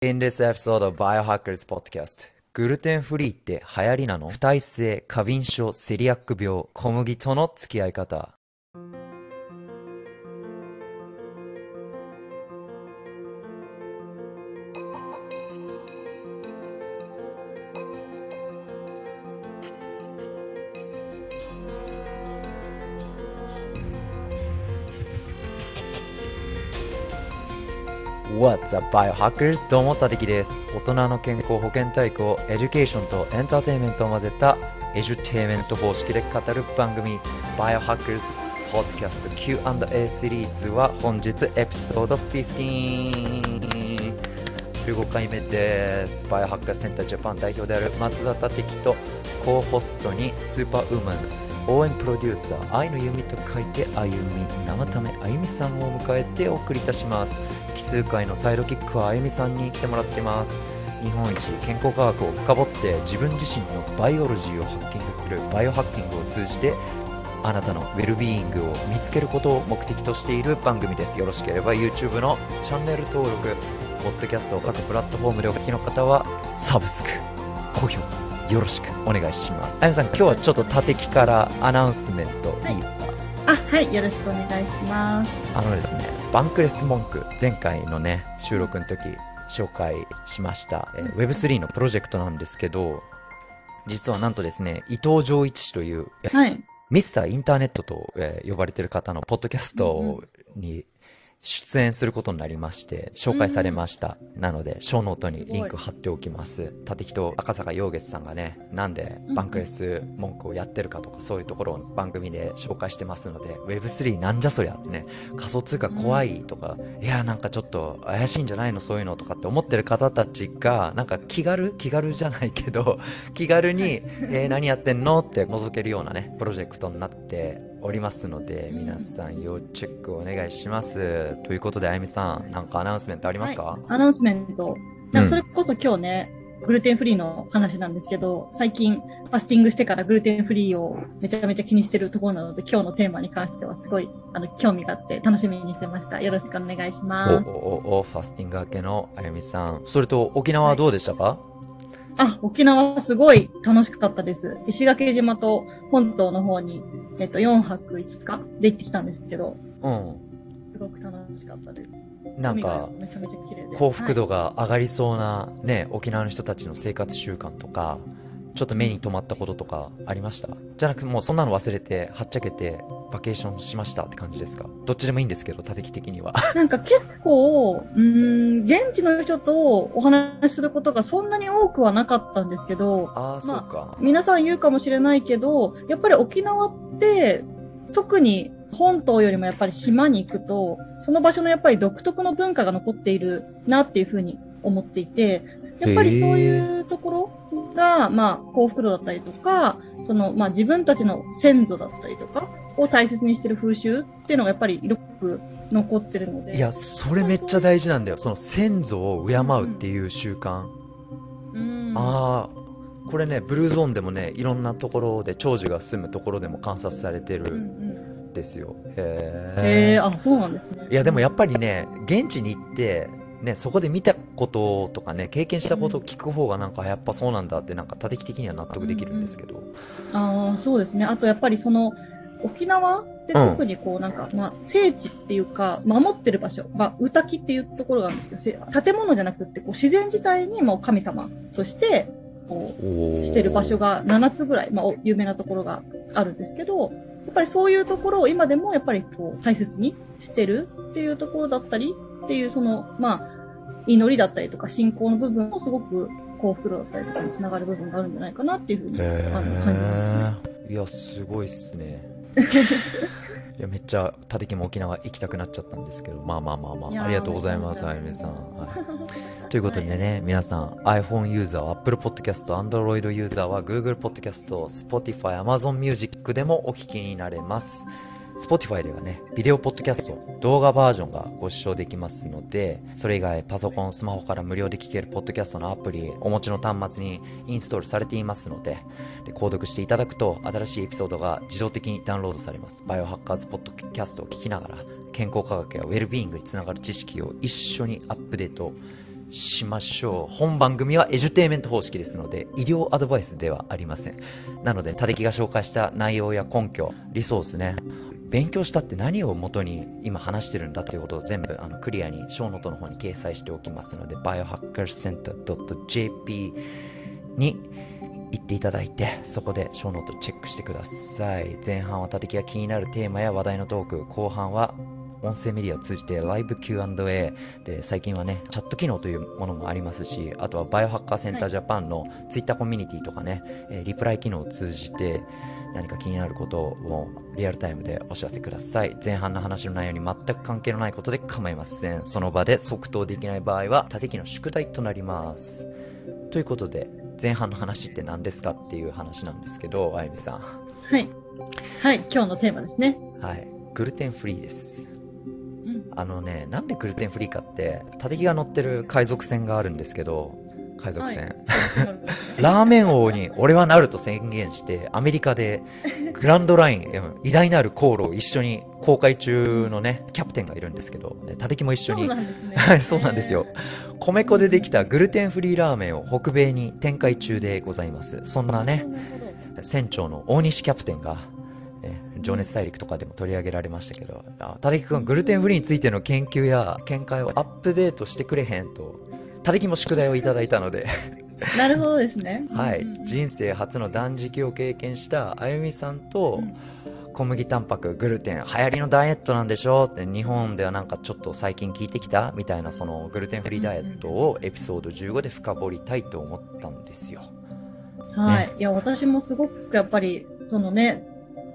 In this episode of Biohackers Podcast グルテンフリーって流行りなの？不耐性、過敏症、セリアック病、小麦との付き合い方。What's up, Biohackers? どうも、たてきです。大人の健康保健体育をエデュケーションとエンターテインメントを混ぜたエデュテイメント方式で語る番組 Biohackers Podcast Q&A シリーズは本日エピソード15 15回目です。バイオハッカーセンタージャパン代表である松田たてきと co-host にスーパーウーマン応援プロデューサー愛の弓と書いてあゆみ生ためあゆみさんを迎えてお送りいたします奇数回のサイドキックはあゆみさんに来てもらってます。日本一健康科学を深掘って自分自身のバイオロジーをハッキングするバイオハッキングを通じてあなたのウェルビーイングを見つけることを目的としている番組です。よろしければ YouTube のチャンネル登録ポッドキャストを各プラットフォームでお聞きの方はサブスク高評価よろしくお願いします。あゆみさん今日はちょっと縦木からアナウンスメントい。いですか、あ、はい、よろしくお願いします。あのですね、バンクレス文句、前回のね、収録の時、紹介しました、えー Web3 のプロジェクトなんですけど、実はなんとですね、伊藤浄一氏という、えはい。ミスターインターネットと、えー呼ばれてる方のポッドキャストに出演することになりまして、紹介されました。なので、ショーノートにリンク貼っておきます。立木と赤坂陽月さんがね、なんでバンクレス文句をやってるかとか、そういうところを番組で紹介してますので、Web3 なんじゃそりゃってね、仮想通貨怖いとか、いや、なんかちょっと怪しいんじゃないの？そういうのとかって思ってる方たちが、なんか気軽気軽じゃないけど、気軽に、えー何やってんの？って覗けるようなね、プロジェクトになっておりますので、皆さん要チェックお願いします。ということで、あゆみさん、なんかアナウンスメントありますか、はいアナウンスメント。なんかそれこそ今日ね、グルテンフリーの話なんですけど、最近ファスティングしてからグルテンフリーをめちゃめちゃ気にしてるところなので、今日のテーマに関してはすごいあの興味があって楽しみにしてました。よろしくお願いしおます。おおおファスティング明けのあゆみさん。それと、沖縄はどうでしたか、あ、沖縄すごい楽しかったです。石垣島と本島の方に、えっと、4泊5日で行ってきたんですけど、うん。すごく楽しかったです。なんかめちゃめちゃ綺麗で。幸福はい度が上がりそうな、ね、沖縄の人たちの生活習慣とか、ちょっと目に留まったこととかありました？じゃなくてもうそんなの忘れて、はっちゃけて、バケーションしましたって感じですか？どっちでもいいんですけど、立木的には。なんか結構、うーん、現地の人とお話しすることがそんなに多くはなかったんですけど、ああ、そうまか。皆さん言うかもしれないけど、やっぱり沖縄って、特に本島よりもやっぱり島に行くと、その場所のやっぱり独特の文化が残っているなっていうふうに思っていて、やっぱりそういうところが、まあ、幸福度だったりとか、その、まあ自分たちの先祖だったりとかを大切にしてる風習っていうのがやっぱりよく残ってるので。いや、それめっちゃ大事なんだよ。その先祖を敬うっていう習慣。うん、ああ、これね、ブルーゾーンでもね、いろんなところで、長寿が住むところでも観察されてるんんですよ。へへえ、あ、そうなんですね。いやでもやっぱりね現地に行ってねそこで見たこととかね経験したことを聞く方がなんかやっぱそうなんだってなんか多的的には納得できるんですけど、ああ、そうですね。あとやっぱりその、沖縄ってうん。特にこうなんか、まあ、聖地っていうか、守ってる場所、まあ、歌木っていうところがあるんですけどせ、建物じゃなくって、こう自然自体にもう神様として、こう、してる場所が7つぐらい、まあ、お有名なところがあるんですけど、やっぱりそういうところを今でもやっぱりこう大切にしてるっていうところだったりっていうその、まあ、祈りだったりとか信仰の部分もすごく幸福度だったりとかにつながる部分があるんじゃないかなっていうふうに、へあの、感じましたね。えいやすごいっすね。いやめっちゃ他的も沖縄行きたくなっちゃったんですけどまあまあまあまあ。ありがとうございますあゆみさん、はい、ということでね、皆さん iPhone ユーザー Apple Podcast Android ユーザーは Google Podcast Spotify Amazon Music でもお聞きになれます Spotify ではね、ビデオポッドキャスト、動画バージョンがご視聴できますので、それ以外パソコン、スマホから無料で聞けるポッドキャストのアプリ、お持ちの端末にインストールされていますので、で購読していただくと、新しいエピソードが自動的にダウンロードされます。バイオハッカーズポッドキャストを聞きながら、健康科学やウェルビーイングにつながる知識を一緒にアップデートしましょう。本番組はエジュテイメント方式ですので、医療アドバイスではありません。なので、たできが紹介した内容や根拠、リソースね、勉強したって何を元に今話してるんだっていうことを全部あのクリアにショーノートの方に掲載しておきますので biohackercenter.jp に行っていただいてそこでショーノートチェックしてください。前半は叩きが気になるテーマや話題のトーク後半は音声メディアを通じてライブ Q&A で最近はねチャット機能というものもありますしあとはバイオハッカーセンタージャパンのツイッターコミュニティとかね、えーリプライ機能を通じて何か気になることをリアルタイムでお知らせください前半の話の内容に全く関係のないことで構いませんその場で即答できない場合は立て機の宿題となりますということで前半の話って何ですかっていう話なんですけどあゆみさんはい。はい、今日のテーマですね。はいグルテンフリーですうん。あのねなんでグルテンフリーかって立て機が乗ってる海賊船があるんですけど海賊船、はい ラーメン王に俺はなると宣言して、アメリカでグランドライン、うん偉大なる航路を一緒に航海中のね、キャプテンがいるんですけど、ね、立木も一緒そうに、なんですね。はい、そうなんですよ。米粉でできたグルテンフリーラーメンを北米に展開中でございます。そんなね。船長の大西キャプテンが、ね情熱大陸とかでも取り上げられましたけど、あ立木君、グルテンフリーについての研究や見解をアップデートしてくれへんと、立木も宿題をいただいたので、なるほどですね。はい。人生初の断食を経験したあゆみさんとうん。小麦タンパクグルテン流行りのダイエットなんでしょって日本ではなんかちょっと最近聞いてきたみたいなそのグルテンフリーダイエットをエピソード15で深掘りたいと思ったんですよ。はい。いや、私もすごくやっぱり、そのね、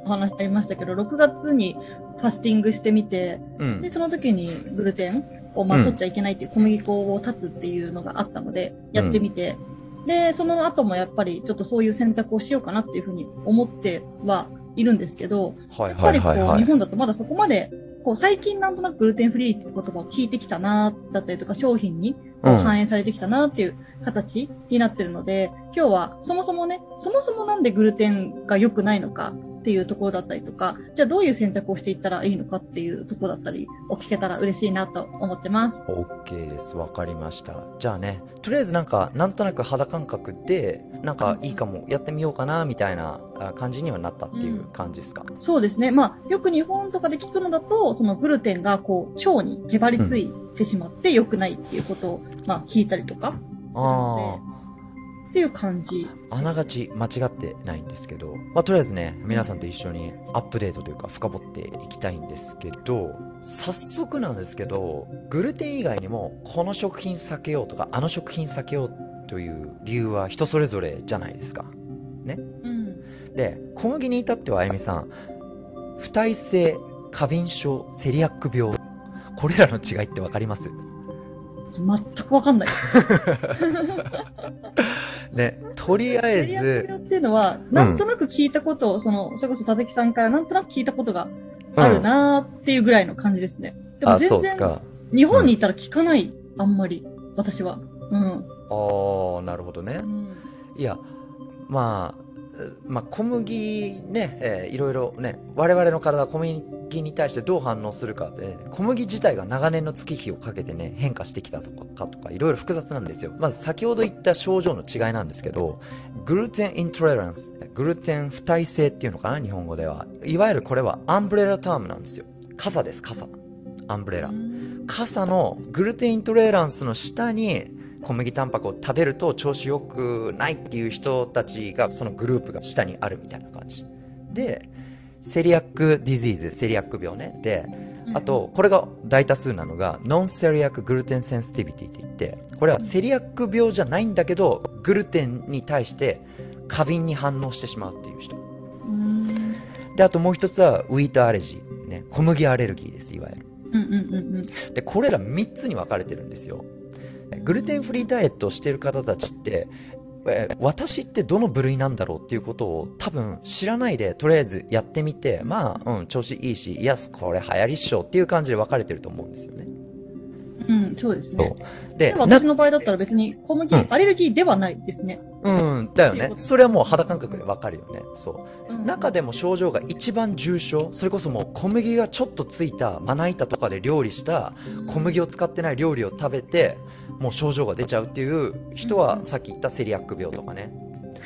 お話ありましたけど、6月にファスティングしてみて、うん。で、その時にグルテンを、まあ、うん。取っちゃいけないっていう小麦粉を断つっていうのがあったので、やってみて、で、その後もやっぱりちょっとそういう選択をしようかなっていうふうに思ってはいるんですけど、はいやっぱりこう、日本だとまだそこまで、こう、最近なんとなくグルテンフリーっていう言葉を聞いてきたな、だったりとか、商品に反映されてきたなっていう形になってるので、今日はそもそもね、そもそもなんでグルテンが良くないのかっていうところだったりとか、じゃあどういう選択をしていったらいいのかっていうところだったりを聞けたら嬉しいなと思ってます。OK です。わかりました。じゃあねとりあえずなんかなんとなく肌感覚でなんかいいかもやってみようかなみたいなあ感じにはなったっていう感じですか、そうですね。まあ、よく日本とかで聞くのだと、そのグルテンがこう、腸にへばりついてしまって良くないっていうことを、まあ、聞いたりとかするあので、っていう感じ。あながち間違ってないんですけど、まあ、とりあえずね皆さんと一緒にアップデートというか深掘っていきたいんですけど早速なんですけどグルテン以外にもこの食品避けようとかあの食品避けようという理由は人それぞれじゃないですかうん。で小麦に至ってはあゆみさん不耐性過敏症セリアック病これらの違いって分かります？全くわかんない。ねとりあえセリアックず病っていうのは、なんとなく聞いたことを、その、それこそ立木さんからなんとなく聞いたことがあるなーっていうぐらいの感じですね。でもあ全然、日本にいたら聞かない、あんまり、私は。うん。ああなるほどねうんいや、まあ、えまあ、小麦ね、えーいろいろね、我々の体は小麦に対してどう反応するかって、ね、小麦自体が長年の月日をかけてね、変化してきたとかとか、いろいろ複雑なんですよ。まず先ほど言った症状の違いなんですけど、グルテンイントレランス、グルテン不耐性っていうのかな、日本語では。いわゆるこれはアンブレラタームなんですよ。傘です、傘。アンブレラ。傘のグルテンイントレランスの下に小麦タンパクを食べると調子よくないっていう人たちがそのグループが下にあるみたいな感じで Celiac Disease セリアック病ね。であと、これが大多数なのが Non-Celiac Gluten Sensitivity って言ってこれはセリアック病じゃないんだけどグルテンに対して過敏に反応してしまうっていう人。うん。であともう一つは Wheat Allergy、ね、小麦アレルギーですいわゆる。うんうんうんうん。でこれら3つに分かれてるんですよ。グルテンフリーダイエットをしている方たちってえー私ってどの部類なんだろうっていうことを多分知らないでとりあえずやってみてまあうん調子いいしいやこれ流行りっしょっていう感じで分かれてると思うんですよね。うん、そうですね。で私の場合だったら別に小麦うんアレルギーではないですね。うんだよね。それはもう肌感覚で分かるよね。そう。うん。中でも症状が一番重症それこそもう小麦がちょっとついたまな板とかで料理した小麦を使ってない料理を食べてもう症状が出ちゃうっていう人は、さっき言ったセリアック病とかね。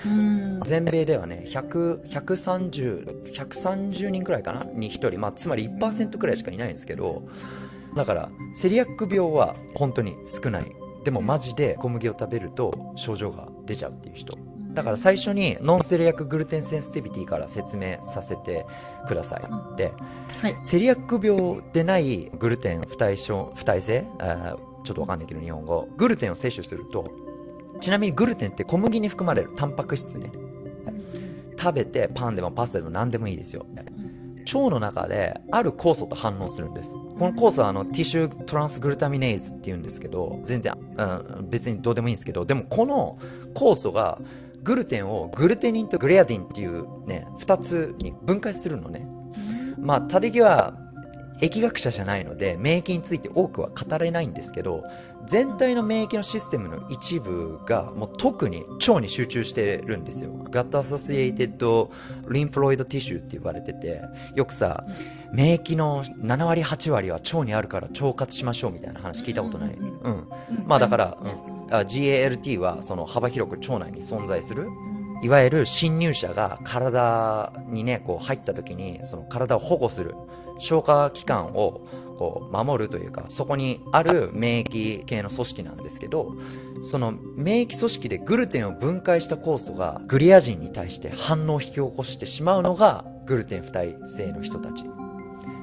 うん。全米ではね100 130, 130人くらいかな？に1人、まあ、つまり1%くらいしかいないんですけどだからセリアック病は本当に少ない。でもマジで小麦を食べると症状が出ちゃうっていう人。だから最初に Non-Celiac Gluten Sensitivity から説明させてくださいではい。セリアック病でないグルテン不耐症不耐性？ちょっとわかんないけど日本語。グルテンを摂取するとちなみにグルテンって小麦に含まれるタンパク質ね。食べてパンでもパスタでも何でもいいですよ。腸の中である酵素と反応するんです。この酵素はあのティッシュトランスグルタミネーズっていうんですけど全然、うん、別にどうでもいいんですけどでもこの酵素がグルテンをグルテニンとグレアディンっていうね2つに分解するのね。まあ、タデギは疫学者じゃないので免疫について多くは語れないんですけど全体の免疫のシステムの一部がもう特に腸に集中してるんですよ。 Gut-Associated Lymphoid Tissue って言われててよくさ免疫の7割8割は腸にあるから腸活しましょうみたいな話聞いたことない、うんうんまあだから、うん、あ GALT はその幅広く腸内に存在する。いわゆる侵入者が体にねこう入った時にその体を保護する消化器官をこう守るというかそこにある免疫系の組織なんですけどその免疫組織でグルテンを分解した酵素がグリアジンに対して反応を引き起こしてしまうのがグルテン不耐性の人たち。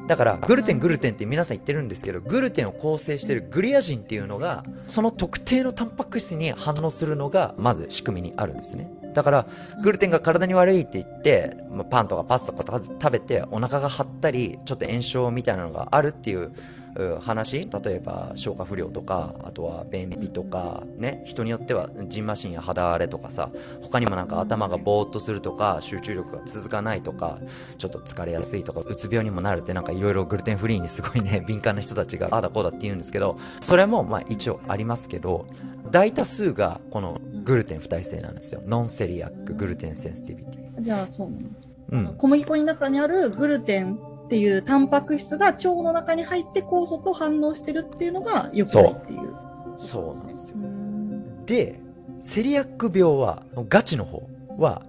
だからグルテングルテンって皆さん言ってるんですけどグルテンを構成してるグリアジンっていうのがその特定のタンパク質に反応するのがまず仕組みにあるんですね。だからグルテンが体に悪いって言って、まあパンとかパスタとか食べてお腹が張ったりちょっと炎症みたいなのがあるっていうう話例えば消化不良とかあとは便秘とかね人によってはジンマシンや肌荒れとかさ他にもなんか頭がぼーっとするとか集中力が続かないとかちょっと疲れやすいとかうつ病にもなるってなんかいろいろグルテンフリーにすごいね 敏感な人たちがああだこうだって言うんですけどそれもまあ一応ありますけど大多数がこのグルテン不耐性なんですよ。 Non-Celiac Gluten Sensitivityィ。じゃあ、そうなの？うん。小麦粉の中にあるグルテンっていうタンパク質が腸の中に入って酵素と反応してるっていうのが良くないっていう。そうなんですよ。うん。でセリアック病はガチの方は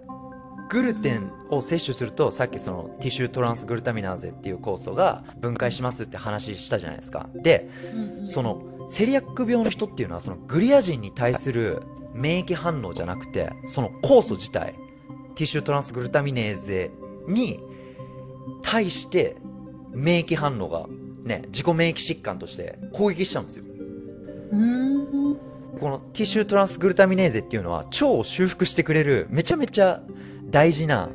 グルテンを摂取するとさっきその Tissue トランスグルタミナーゼっていう酵素が分解しますって話したじゃないですか。でそのセリアック病の人っていうのはそのグリアジンに対する免疫反応じゃなくてその酵素自体ティッシュトランスグルタミネーゼに対して免疫反応がね自己免疫疾患として攻撃しちゃうんですよ。うん。このティッシュトランスグルタミネーゼっていうのは腸を修復してくれるめちゃめちゃ大事な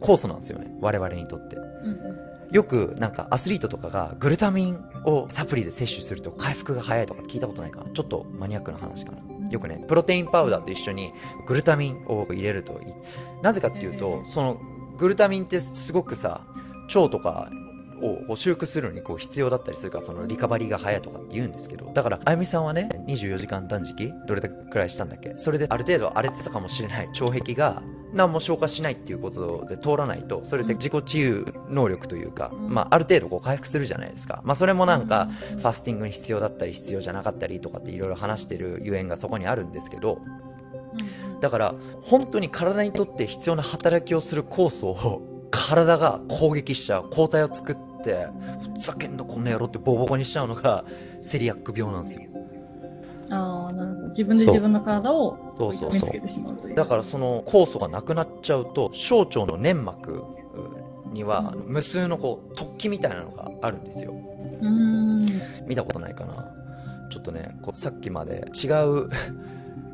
酵素なんですよね。我々にとって。うんよくなんかアスリートとかがグルタミンをサプリで摂取すると回復が早いとか聞いたことないかな。ちょっとマニアックな話かな。よくねプロテインパウダーと一緒にグルタミンを入れるといい。なぜかっていうとそのグルタミンってすごくさ腸とかを修復するのにこう必要だったりするからそのリカバリーが早いとかって言うんですけどだからあゆみさんはね24時間断食どれだけくらいしたんだっけ？それである程度荒れてたかもしれない腸壁が何も消化しないっていうことで通らないとそれで自己治癒能力というか、まあ、ある程度こう回復するじゃないですか、まあ、それもなんかファスティングに必要だったり必要じゃなかったりとかっていろいろ話してるゆえんがそこにあるんですけどだから本当に体にとって必要な働きをする酵素を体が攻撃しちゃう抗体を作ってふざけんなこんな野郎ってボコボコにしちゃうのがセリアック病なんですよああ、なるほど。自分で自分の体をそうそうそう痛めつけてしまうという。だからその酵素がなくなっちゃうと小腸の粘膜には無数のこう突起みたいなのがあるんですようーん。見たことないかなちょっとねこうさっきまで違う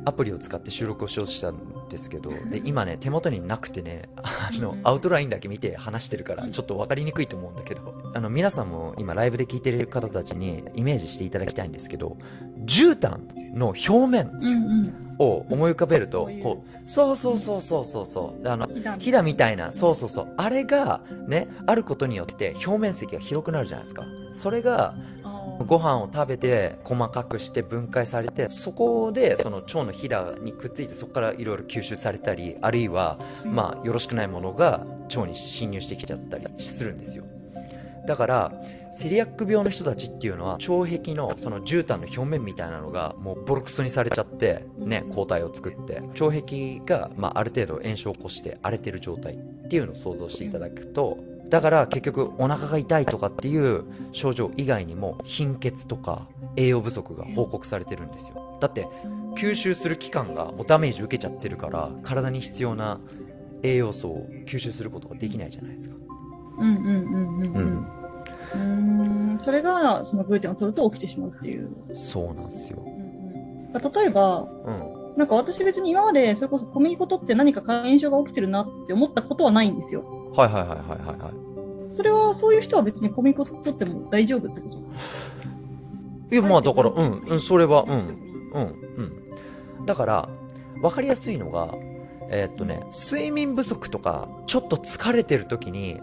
アプリを使って収録をしようとしたんですけどで今ね手元になくてねあのアウトラインだけ見て話してるからちょっと分かりにくいと思うんだけどあの皆さんも今ライブで聞いてる方たちにイメージしていただきたいんですけど絨毯の表面。を思い浮かべるとこうそうそうそうそうそうそう。あのひだみたいな。そうそうそう。あれがねあることによって表面積が広くなるじゃないですか。それがご飯を食べて細かくして分解されてそこでその腸のひだにくっついてそこからいろいろ吸収されたりあるいはまあよろしくないものが腸に侵入してきちゃったりするんですよ。だからセリアック病の人たちっていうのは腸壁のその絨毯の表面みたいなのがもうボロクソにされちゃってね抗体を作って腸壁が、まあ、ある程度炎症を起こして荒れてる状態っていうのを想像していただくとだから結局お腹が痛いとかっていう症状以外にも貧血とか栄養不足が報告されてるんですよ。だって吸収する器官がもうダメージ受けちゃってるから体に必要な栄養素を吸収することができないじゃないですか。うんうんうんうんうん。うん。それがそのグルテンを取ると起きてしまうっていう。そうなんですよ、うんうん、例えば、うん。なんか私別に今までそれこそ小麦粉取って何か炎症が起きてるなって思ったことはないんですよ。はいはいはいはいはいはい。それはそういう人は別に小麦粉取っても大丈夫ってこと？いやまあだからうん、うん、それはうん。うん。うん。だから分かりやすいのがえー、っとね睡眠不足とかちょっと疲れてる時に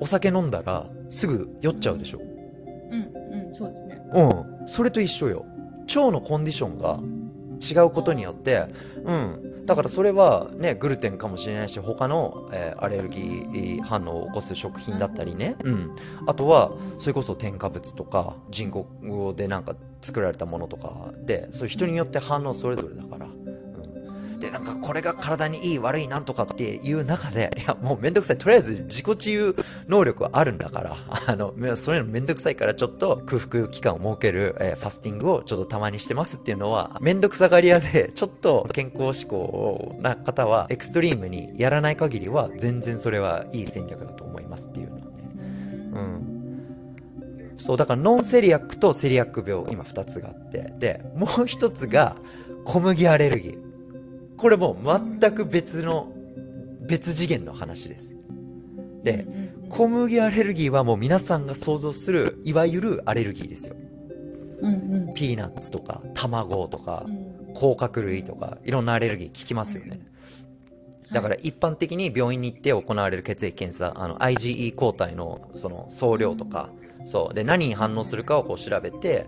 お酒飲んだらすぐ酔っちゃうでしょ？うん。うん。そうですね。うん。それと一緒よ。腸のコンディションが違うことによって、うん、だからそれはねグルテンかもしれないし他の、えー、アレルギー反応を起こす食品だったりね、うん、あとはそれこそ添加物とか人工でなんか作られたものとかでそういう人によって反応それぞれだから。でなんかこれが体にいい悪いなんとかっていう中でいやもうめんどくさい。とりあえず自己治癒能力はあるんだからあのそういうのめんどくさいからちょっと空腹期間を設ける、えー、ファスティングをちょっとたまにしてますっていうのはめんどくさがり屋でちょっと健康志向な方はエクストリームにやらない限りは全然それはいい戦略だと思いますっていうのはね。うん。そうだから Non-Celiac とセリアック病今2つがあって。でもう1つが小麦アレルギー。これも全く別の、別次元の話です。で、小麦アレルギーはもう皆さんが想像する、いわゆるアレルギーですよ。うんうん、ピーナッツとか、卵とか、甲殻類とか、いろんなアレルギー聞きますよね。だから一般的に病院に行って行われる血液検査、あの IgE 抗体のその総量とか、そう。で、何に反応するかをこう調べて、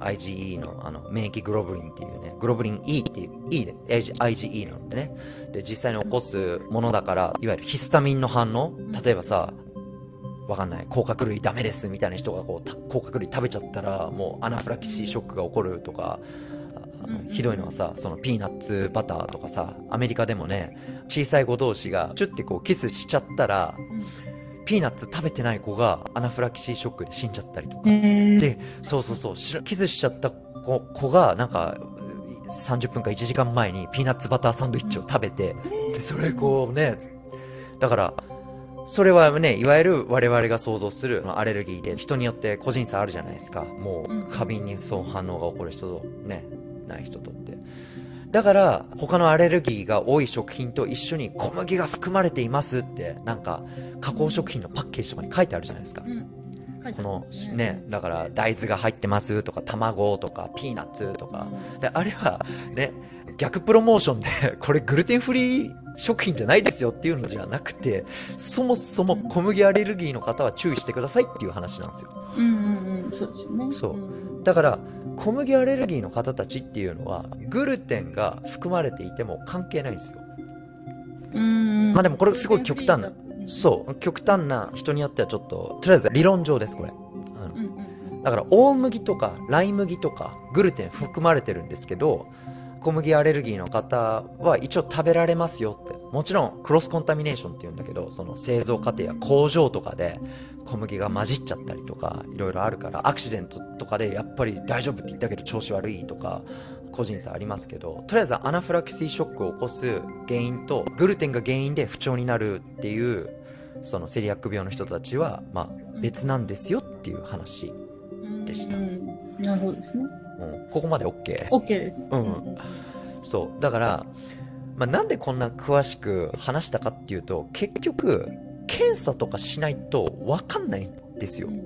IgE のあの免疫グロブリンっていうね、グロブリン E っていう、E で、IgE なんでね。で、実際に起こすものだから、いわゆるヒスタミンの反応例えばさ、わかんない、甲殻類ダメですみたいな人がこう、甲殻類食べちゃったら、もうアナフラキシーショックが起こるとか、ひどいのはさ、そのピーナッツバターとかさ、アメリカでもね、小さい子同士がチュッてこうキスしちゃったら、ピーナッツ食べてない子がアナフィラキシーショックで死んじゃったりとか。で、そうそうそう、キスしちゃった子子が、なんか、30分か1時間前にピーナッツバターサンドイッチを食べて、でそれこうね、だから、それはね、いわゆる我々が想像するアレルギーで、人によって個人差あるじゃないですか。もう、過敏にそう反応が起こる人とね、ない人とって。だから他のアレルギーが多い食品と一緒に小麦が含まれていますってなんか加工食品のパッケージとかに書いてあるじゃないですか、うん、このねだから大豆が入ってますとか卵とかピーナッツとか、うん、であれはね逆プロモーションで これグルテンフリー食品じゃないですよっていうのじゃなくてそもそも小麦アレルギーの方は注意してくださいっていう話なんですよ。うんうんうん、そうですよね。そう。だから小麦アレルギーの方たちっていうのはグルテンが含まれていても関係ないんですよ。うんまあでもこれすごい極端な、そう極端な人によってはちょっととりあえず理論上ですこれ。だから大麦とかライ麦とかグルテン含まれてるんですけど小麦アレルギーの方は一応食べられますよって。もちろんクロスコンタミネーションって言うんだけど、その製造過程や工場とかで小麦が混じっちゃったりとか、いろいろあるから、アクシデントとかでやっぱり大丈夫って言ったけど調子悪いとか、個人差ありますけど、とりあえずアナフラキシーショックを起こす原因と、グルテンが原因で不調になるっていう、そのセリアック病の人たちは、まあ別なんですよっていう話でした。なるほどですね。うん、ここまで OK?OK、OK です。うん。そう。だから、まあ、なんでこんな詳しく話したかっていうと、結局、検査とかしないと分かんないんですよ。うん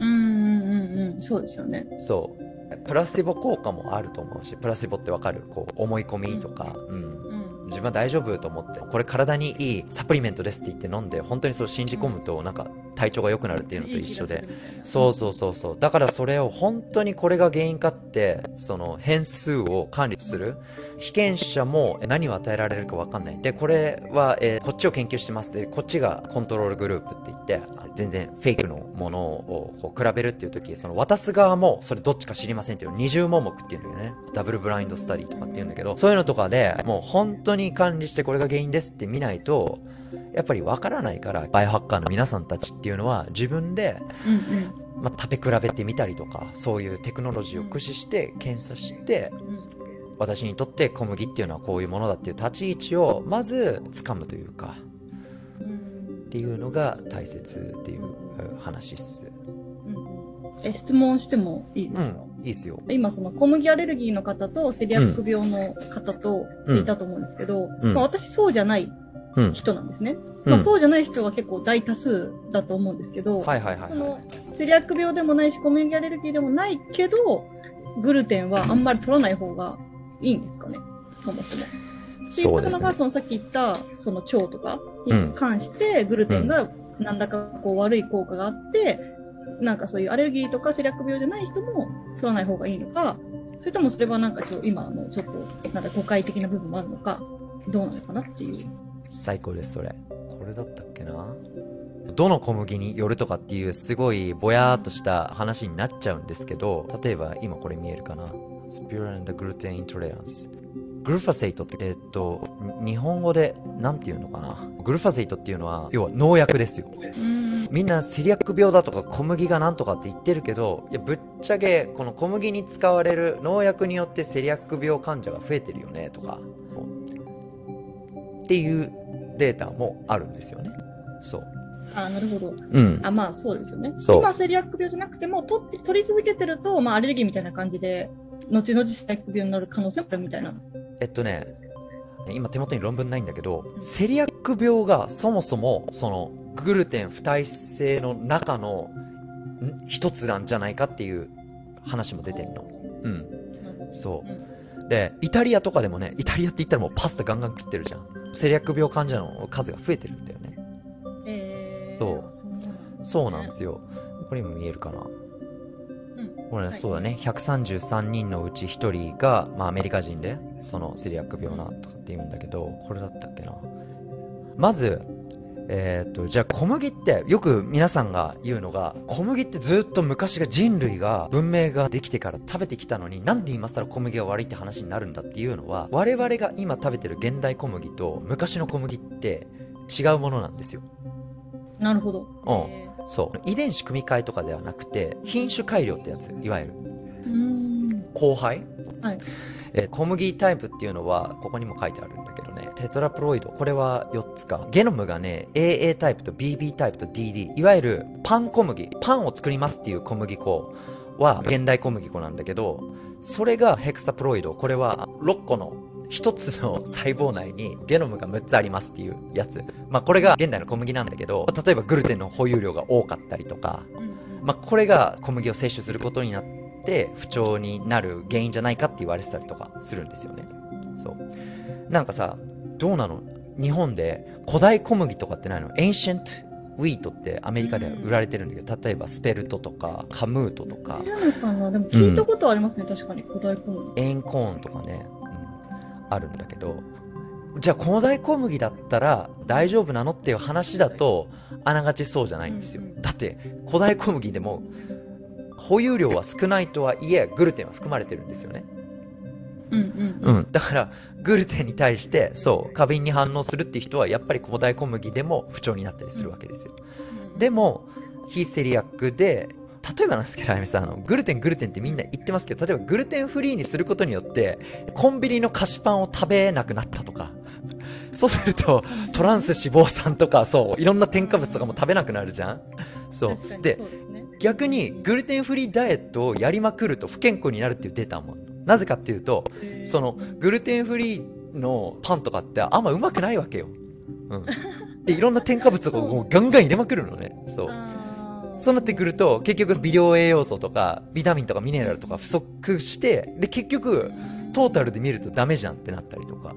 うんうんうん、そうですよね。そう。プラシボ効果もあると思うし、プラシボってわかる？こう、思い込みとか、うん。うん自分は大丈夫と思って、これ体にいいサプリメントですって言って飲んで、本当にそれを信じ込むと、なんか体調が良くなるっていうのと一緒で。そうそうそうそう。だからそれを本当にこれが原因かって、その変数を管理する。被験者も何を与えられるか分かんない。で、これは、えーこっちを研究してますで、こっちがコントロールグループって言って、全然フェイクのものをこう比べるっていう時、その渡す側もそれどっちか知りませんっていう二重盲目っていうんだよね。ダブルブラインドスタディとかっていうんだけど、そういうのとかでもう本当に管理してこれが原因ですって見ないと、やっぱり分からないから、バイオハッカーの皆さんたちっていうのは自分でうんうん。まあ、食べ比べてみたりとかそういうテクノロジーを駆使して検査して私にとって小麦っていうのはこういうものだっていう立ち位置をまず掴むというかっていうのが大切っていううん話っす。え、質問してもいいですか、うんいいっすよ。今その小麦アレルギーの方とセリアック病の方とうん。いたと思うんですけど、うん。まあ、私そうじゃないうん。人なんですね。うん。まあ、そうじゃない人が結構大多数だと思うんですけど、はいはいはいそのはいセリアック病でもないし小麦アレルギーでもないけどグルテンはあんまり取らない方がいいんですかね。そもそも。そうですね。っていうのがそのさっき言ったその腸とかうん。に関してグルテンが何らかこう悪い効果があって、なんかそういうアレルギーとかセリアック病じゃない人も取らない方がいいのか、それともそれはなんかちょ今のちょっとなんか誤解的な部分もあるのか、どうなのかなっていう。最高ですそれ。これだったっけな？どの小麦によるとかっていうすごいぼやーっとした話になっちゃうんですけど例えば今これ見えるかな？ Sprue and Gluten Intolerance Glyphosate って、えーっと、に日本語でなんていうのかな？ Glyphosate っていうのは要は農薬ですよ。みんなセリアック病だとか小麦がなんとかって言ってるけどいやぶっちゃけこの小麦に使われる農薬によってセリアック病患者が増えてるよねとかっていうデータもあるんですよね。そう。あなるほど。うん。あ、まあそうですよね。そう。今セリアック病じゃなくても、取って、取り続けてると、まあアレルギーみたいな感じで、後々セリアック病になる可能性もあるみたいな。えっとね今手元に論文ないんだけどセリアック病がそもそもそのグルテン不耐性の中のん一つなんじゃないかっていう話も出てんの。うん。そう。でイタリアとかでもねイタリアって言ったらもうパスタガンガン食ってるじゃん。セリアック病患者の数が増えてるんだよね。えー、そう。あそうなんですよ。これにも見えるかな？うんそうだね。133人のうち1人が、まあ、アメリカ人でそのセリアック病なとかって言うんだけどこれだったっけな。まずえーっとじゃあ小麦ってよく皆さんが言うのが小麦ってずっと昔が人類が文明ができてから食べてきたのになんで今更小麦が悪いって話になるんだっていうのは我々が今食べてる現代小麦と昔の小麦って違うものなんですよ。なるほど。うん。えそう。遺伝子組み換えとかではなくて品種改良ってやついわゆる。ーうーん。交配、はい。えー小麦タイプっていうのはここにも書いてあるんだけどね。テトラプロイド。これは4つか。ゲノムがね AA タイプと BB タイプと DD いわゆるパン小麦。パンを作りますっていう小麦粉は現代小麦粉なんだけどそれがヘクサプロイド。これは6個の1つの細胞内にゲノムが6つありますっていうやつ。まあこれが現代の小麦なんだけど例えばグルテンの保有量が多かったりとかうん。まあ、これが小麦を摂取することになって不調になる原因じゃないかって言われてたりとかするんですよね。そう。なんかさどうなの？日本で古代小麦とかってないの？Ancient Wheat ってアメリカでは売られてるんだけど、例えばスペルトとかカムートとか。いるのかな？でも聞いたことはありますね、確かに。古代小麦。エインコーンとかね、うん、あるんだけどじゃあ古代小麦だったら大丈夫なのっていう話だとあながちそうじゃないんですよ、うんうんだって古代小麦でも保有量は少ないとはいえグルテンは含まれてるんですよね。うんうんう。ん。だからグルテンに対してそう過敏に反応するっていう人はやっぱり古代小麦でも不調になったりするわけですよ、でも非セリアックで例えばなんですけどあやめさんあのグルテングルテンってみんな言ってますけど例えばグルテンフリーにすることによってコンビニの菓子パンを食べなくなったとか そうするとトランス脂肪酸とかそういろんな添加物とかも食べなくなるじゃん。そう。そうですね。逆にグルテンフリーダイエットをやりまくると不健康になるっていうデータもあるの。なぜかっていうとえー。そのグルテンフリーのパンとかってあんまうまくないわけよ、うん、でいろんな添加物をガンガン入れまくるのね。そうそうなってくると結局微量栄養素とかビタミンとかミネラルとか不足してで結局トータルで見るとダメじゃんってなったりとか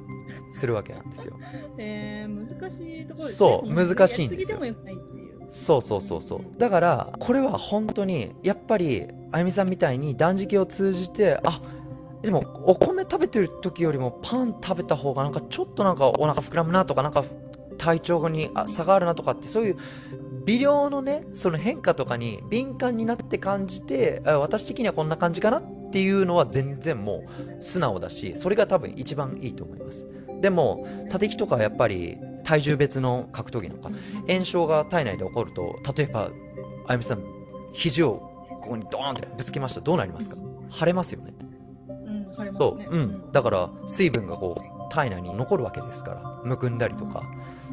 するわけなんですよ。えー、難しいところですね。そうの難しいんですよ。そうそうそうそうだからこれは本当にやっぱりあゆみさんみたいに断食を通じてあでもお米食べてる時よりもパン食べた方がなんかちょっとなんかお腹膨らむなとかなんか体調にあ差があるなとかってそういう微量のねその変化とかに敏感になって感じてあ私的にはこんな感じかなっていうのは全然もう素直だしそれが多分一番いいと思います。でも縦木とかはやっぱり体重別の格闘技なんか炎症が体内で起こると例えばあゆみさん肘をここにドーンってぶつけました。どうなりますか？腫れますよね。うん、晴れますそう、ね。うん、だから水分がこう体内に残るわけですからむくんだりとか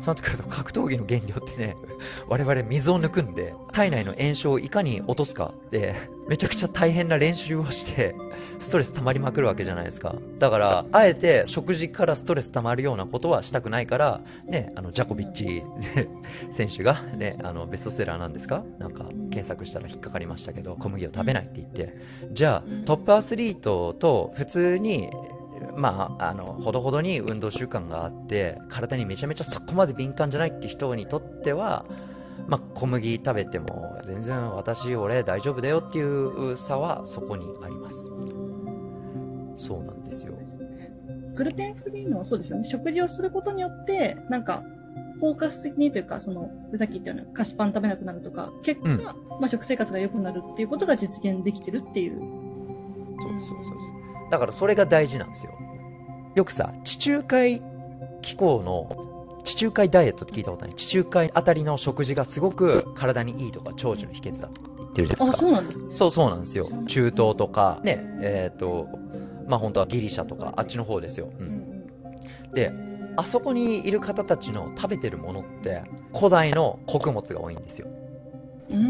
そうなってくると格闘技の原料ってね 我々水を抜くんで体内の炎症をいかに落とすかで めちゃくちゃ大変な練習をしてストレス溜まりまくるわけじゃないですか。だからあえて食事からストレス溜まるようなことはしたくないからねあのジャコビッチ 選手がねあのベストセラーなんですか？なんか検索したら引っかかりましたけど小麦を食べないって言って。じゃあトップアスリートと普通にまあ、あのほどほどに運動習慣があって体にめちゃめちゃそこまで敏感じゃないって人にとっては、まあ、小麦食べても全然私俺大丈夫だよっていう差はそこにあります。そうなんですよ。グルテンフリーのはそうですよね。食事をすることによって、なんか、フォーカス的にというか、その、さっき言ったような菓子パン食べなくなるとか、結果、うん。まあ食生活が良くなるっていうことが実現できてるっていう。そうそうそうそうだからそれが大事なんですよよくさ地中海気候の地中海ダイエットって聞いたことない。地中海あたりの食事がすごく体にいいとか長寿の秘訣だとかって言ってるじゃないあ、ですか。そうなんですか。そうそうなんですよ。中東とかねえっ、とまあ本当はギリシャとかあっちの方ですよ、う、うん。んであそこにいる方たちの食べてるものって古代の穀物が多いんですよ。うん。う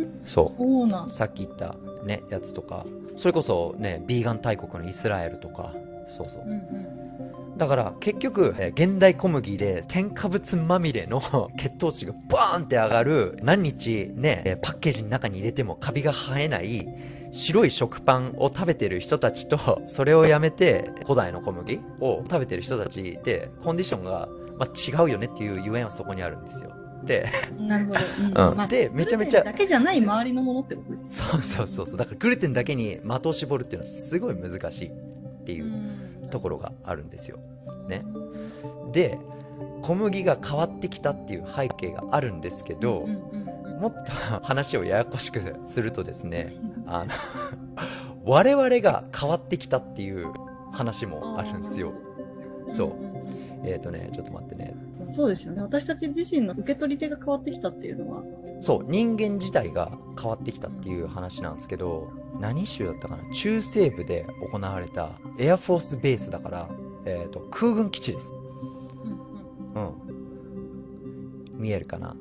ーん、そそうなんうさっき言ったねやつとか。それこそねビーガン大国のイスラエルとかそうそう。うんうん。だから結局、えー現代小麦で添加物まみれの 血糖値がバーンって上がる何日ね、えーパッケージの中に入れてもカビが生えない白い食パンを食べてる人たちとそれをやめて古代の小麦を食べてる人たちでコンディションが、まあ、違うよねっていうゆえんはそこにあるんですよ。でなるほど。うん。うん。まあでめちゃめちゃだけじゃない周りのものってことですね。そうそうそうそう。だからグルテンだけに的を絞るっていうのはすごい難しいっていう。うんところがあるんですよ。ね、で小麦が変わってきたっていう背景があるんですけど、もっと話をややこしくするとですね あの我々が変わってきたっていう話もあるんですよ。そうえっ、とねちょっと待ってねうんそうですよね。私たち自身の受け取り手が変わってきたっていうのは。そう人間自体が変わってきたっていう話なんですけど何州だったかな？中西部で行われたエアフォースベースだから、えー、と空軍基地です。うん。見えるかな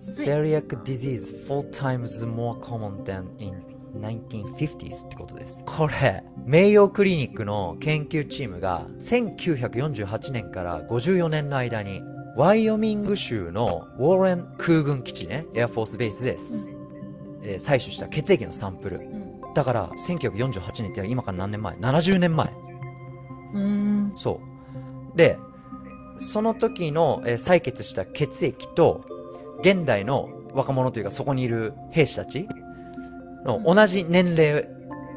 ?Celiac disease four times more common than in 1950s ってことです。これ、名誉クリニックの研究チームが1948年から54年の間にワイオミング州のウォーレン空軍基地ね、エアフォースベースです。えー採取した血液のサンプル。うんだから、1948年って今から何年前 ?70 年前。うん。そう。で、その時の、えー採血した血液と、現代の若者というかそこにいる兵士たちの同じ年齢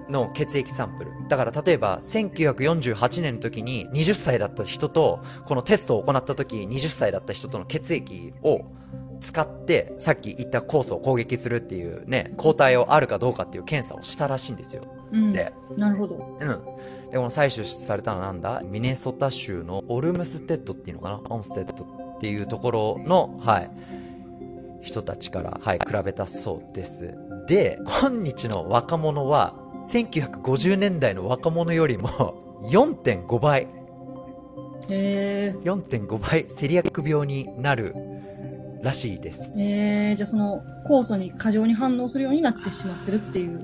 の血液サンプル。だから例えば1948年の時に20歳だった人と、このテストを行った時20歳だった人との血液を使って、さっき言った酵素を攻撃するっていうね、抗体をあるかどうかっていう検査をしたらしいんですよ。うん。で、なるほど。うん。で、この採取されたのはなんだ？ミネソタ州のオルムステッドっていうのかな？オムステッドっていうところの、はい、人たちから、はい、比べたそうです。で、今日の若者は、1950年代の若者よりも4.5倍、へ4.5倍セリアック病になるらしいです。え。えー、じゃあその酵素に過剰に反応するようになってしまってるっていう。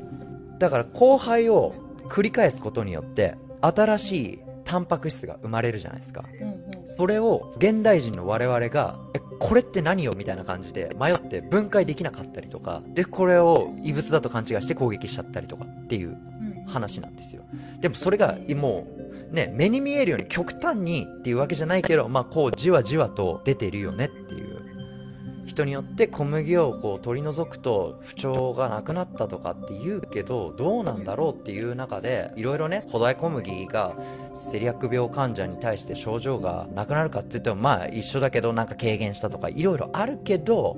だから後輩を繰り返すことによって、新しいタンパク質が生まれるじゃないですか。うんうん。それを現代人の我々が、え、これって何よみたいな感じで迷って分解できなかったりとか、で、これを異物だと勘違いして攻撃しちゃったりとかっていううん話なんですよ。でもそれがもうね、目に見えるように極端にっていうわけじゃないけど、まあ、こうじわじわと出てるよねっていう人によって小麦をこう取り除くと不調がなくなったとかって言うけどどうなんだろうっていう中でいろいろね古代小麦がセリアック病患者に対して症状がなくなるかって言ってもまあ一緒だけどなんか軽減したとかいろいろあるけど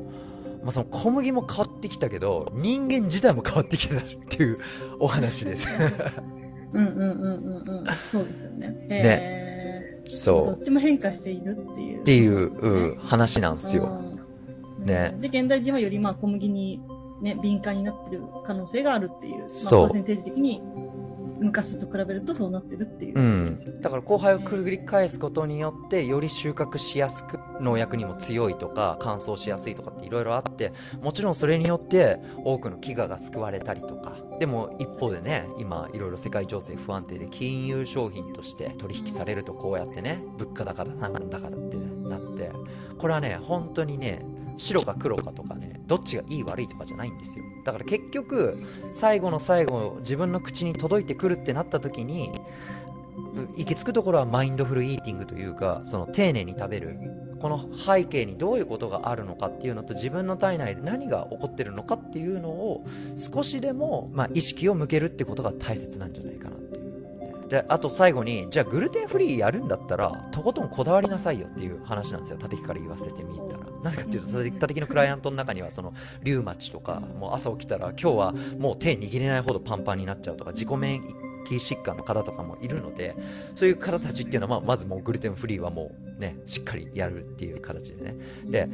まあ、その小麦も変わってきたけど人間自体も変わってきてたっていう お話です。うんうんうんうんうん。そうですよね。ね。そう。どっちも変化しているっていう、っていう、うん、話なんですよ。ね。で、現代人はよりまあ小麦にね、敏感になってる可能性があるっていう、まあ、そう。パーセンテージ的に昔と比べるとそうなってるっていう、うん、だから後輩を繰り返すことによってより収穫しやすく農薬にも強いとか乾燥しやすいとかっていろいろあってもちろんそれによって多くの飢餓が救われたりとか。でも一方でね今いろいろ世界情勢不安定で金融商品として取引されるとこうやってね物価高だなんだからって、なって。これはね本当にね白か黒かとかねどっちがいい悪いとかじゃないんですよ。だから結局最後の最後自分の口に届いてくるってなった時に行き着くところはマインドフルイーティングというかその丁寧に食べる。この背景にどういうことがあるのかっていうのと自分の体内で何が起こってるのかっていうのを少しでも、まあ、意識を向けるってことが大切なんじゃないかなって。であと最後にじゃあグルテンフリーやるんだったらとことんこだわりなさいよっていう話なんですよ。立木から言わせてみたら。なぜかっていうと立木のクライアントの中にはそのリュウマチとかもう朝起きたら今日はもう手握れないほどパンパンになっちゃうとか自己免疫疾患の方とかもいるのでそういう方たちっていうのは、まあ、まずもうグルテンフリーはもうねしっかりやるっていう形でね。で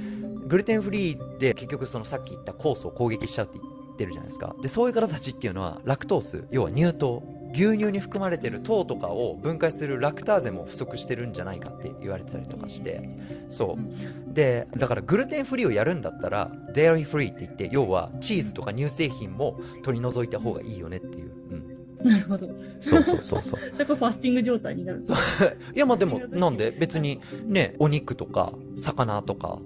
グルテンフリーで結局そのさっき言った酵素を攻撃しちゃうって言ってるじゃないですか。でそういう方たちっていうのはラクトース要は乳糖牛乳に含まれてる糖とかを分解するラクターゼも不足してるんじゃないかって言われてたりとかして。そう。でだからグルテンフリーをやるんだったらデイリーフリーって言って要はチーズとか乳製品も取り除いた方がいいよねっていう、うん、なるほど。そうそうそうそう。それファスティング状態になる いやまあでもなんで？別にねお肉とか魚とか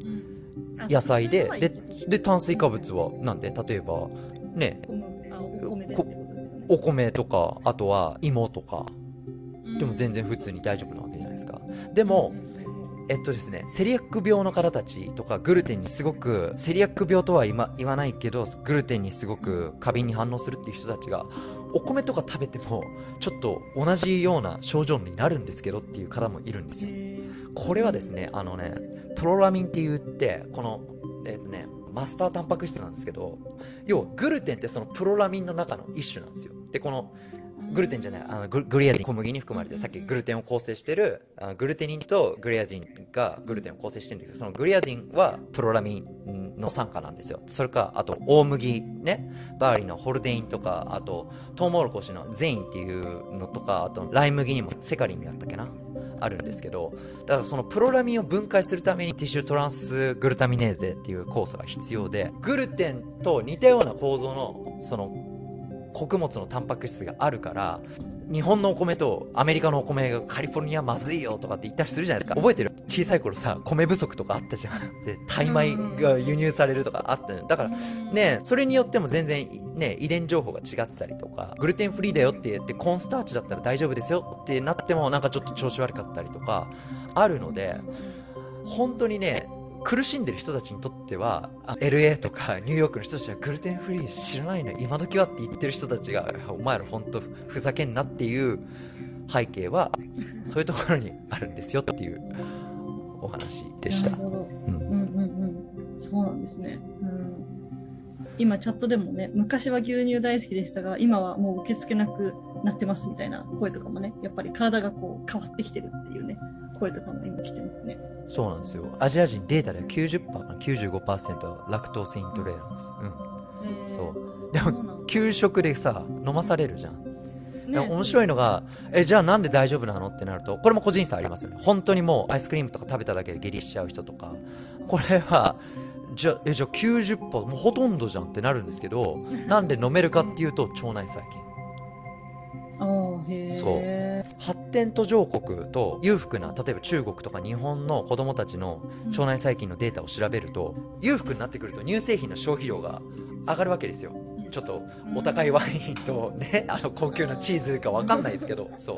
野菜で、でで炭水化物はなんで？例えばねお米とかあとは芋とか。でも全然普通に大丈夫なわけじゃないですか。でもえっとですね、セリアック病の方たちとかグルテンにすごくセリアック病とは言わないけどグルテンにすごく過敏に反応するっていう人たちがお米とか食べてもちょっと同じような症状になるんですけどっていう方もいるんですよ。これはですねあのねプロラミンって言ってこのえっとねマスタータンパク質なんですけど要はグルテンってそのプロラミンの中の一種なんですよでこのグルテンじゃないあのググリアディン小麦に含まれてさっきグルテンを構成してるあグルテニンとグリアディンがグルテンを構成してるんですけどそのグリアディンはプロラミンの傘下なんですよ。それかあと大麦ね。 barley のホルデインとかあとトウモロコシのゼインっていうのとかあとライ麦にもセカリンやったっけな？あるんですけどだからそのプロラミンを分解するために tissue transglutaminase っていう酵素が必要でグルテンと似たような構造のその穀物のタンパク質があるから日本のお米とアメリカのお米がカリフォルニアまずいよとかって言ったりするじゃないですか。覚えてる？小さい頃さ米不足とかあったじゃん。でタイ米が輸入されるとかあっただからねそれによっても全然ね遺伝情報が違ってたりとかグルテンフリーだよって言ってコーンスターチだったら大丈夫ですよってなってもなんかちょっと調子悪かったりとかあるので本当にね苦しんでる人たちにとっては LA とかニューヨークの人たちはグルテンフリー知らないの今時はって言ってる人たちがお前ら本当ふざけんなっていう背景はそういうところにあるんですよっていうお話でした。うん、うんうんうん。そうなんですね。うん今チャットでもね昔は牛乳大好きでしたが今はもう受け付けなくなってますみたいな声とかもねやっぱり体がこう変わってきてるっていうね声とかも今来てますね。そうなんですよ。アジア人データでは90%か95%ラクトースイントレーランスうん。そう。でも給食でさ飲まされるじゃん。ね、面白いのがえじゃあなんで大丈夫なのってなるとこれも個人差ありますよね。本当にもうアイスクリームとか食べただけで下痢しちゃう人とか。これはじゃえじゃあ90%もうほとんどじゃんってなるんですけど なんで飲めるかっていうと腸内細菌。そう。発展途上国と裕福な例えば中国とか日本の子供たちの腸内細菌のデータを調べると裕福になってくると乳製品の消費量が上がるわけですよちょっとお高いワインとね、あの高級なチーズかわかんないですけど、そう。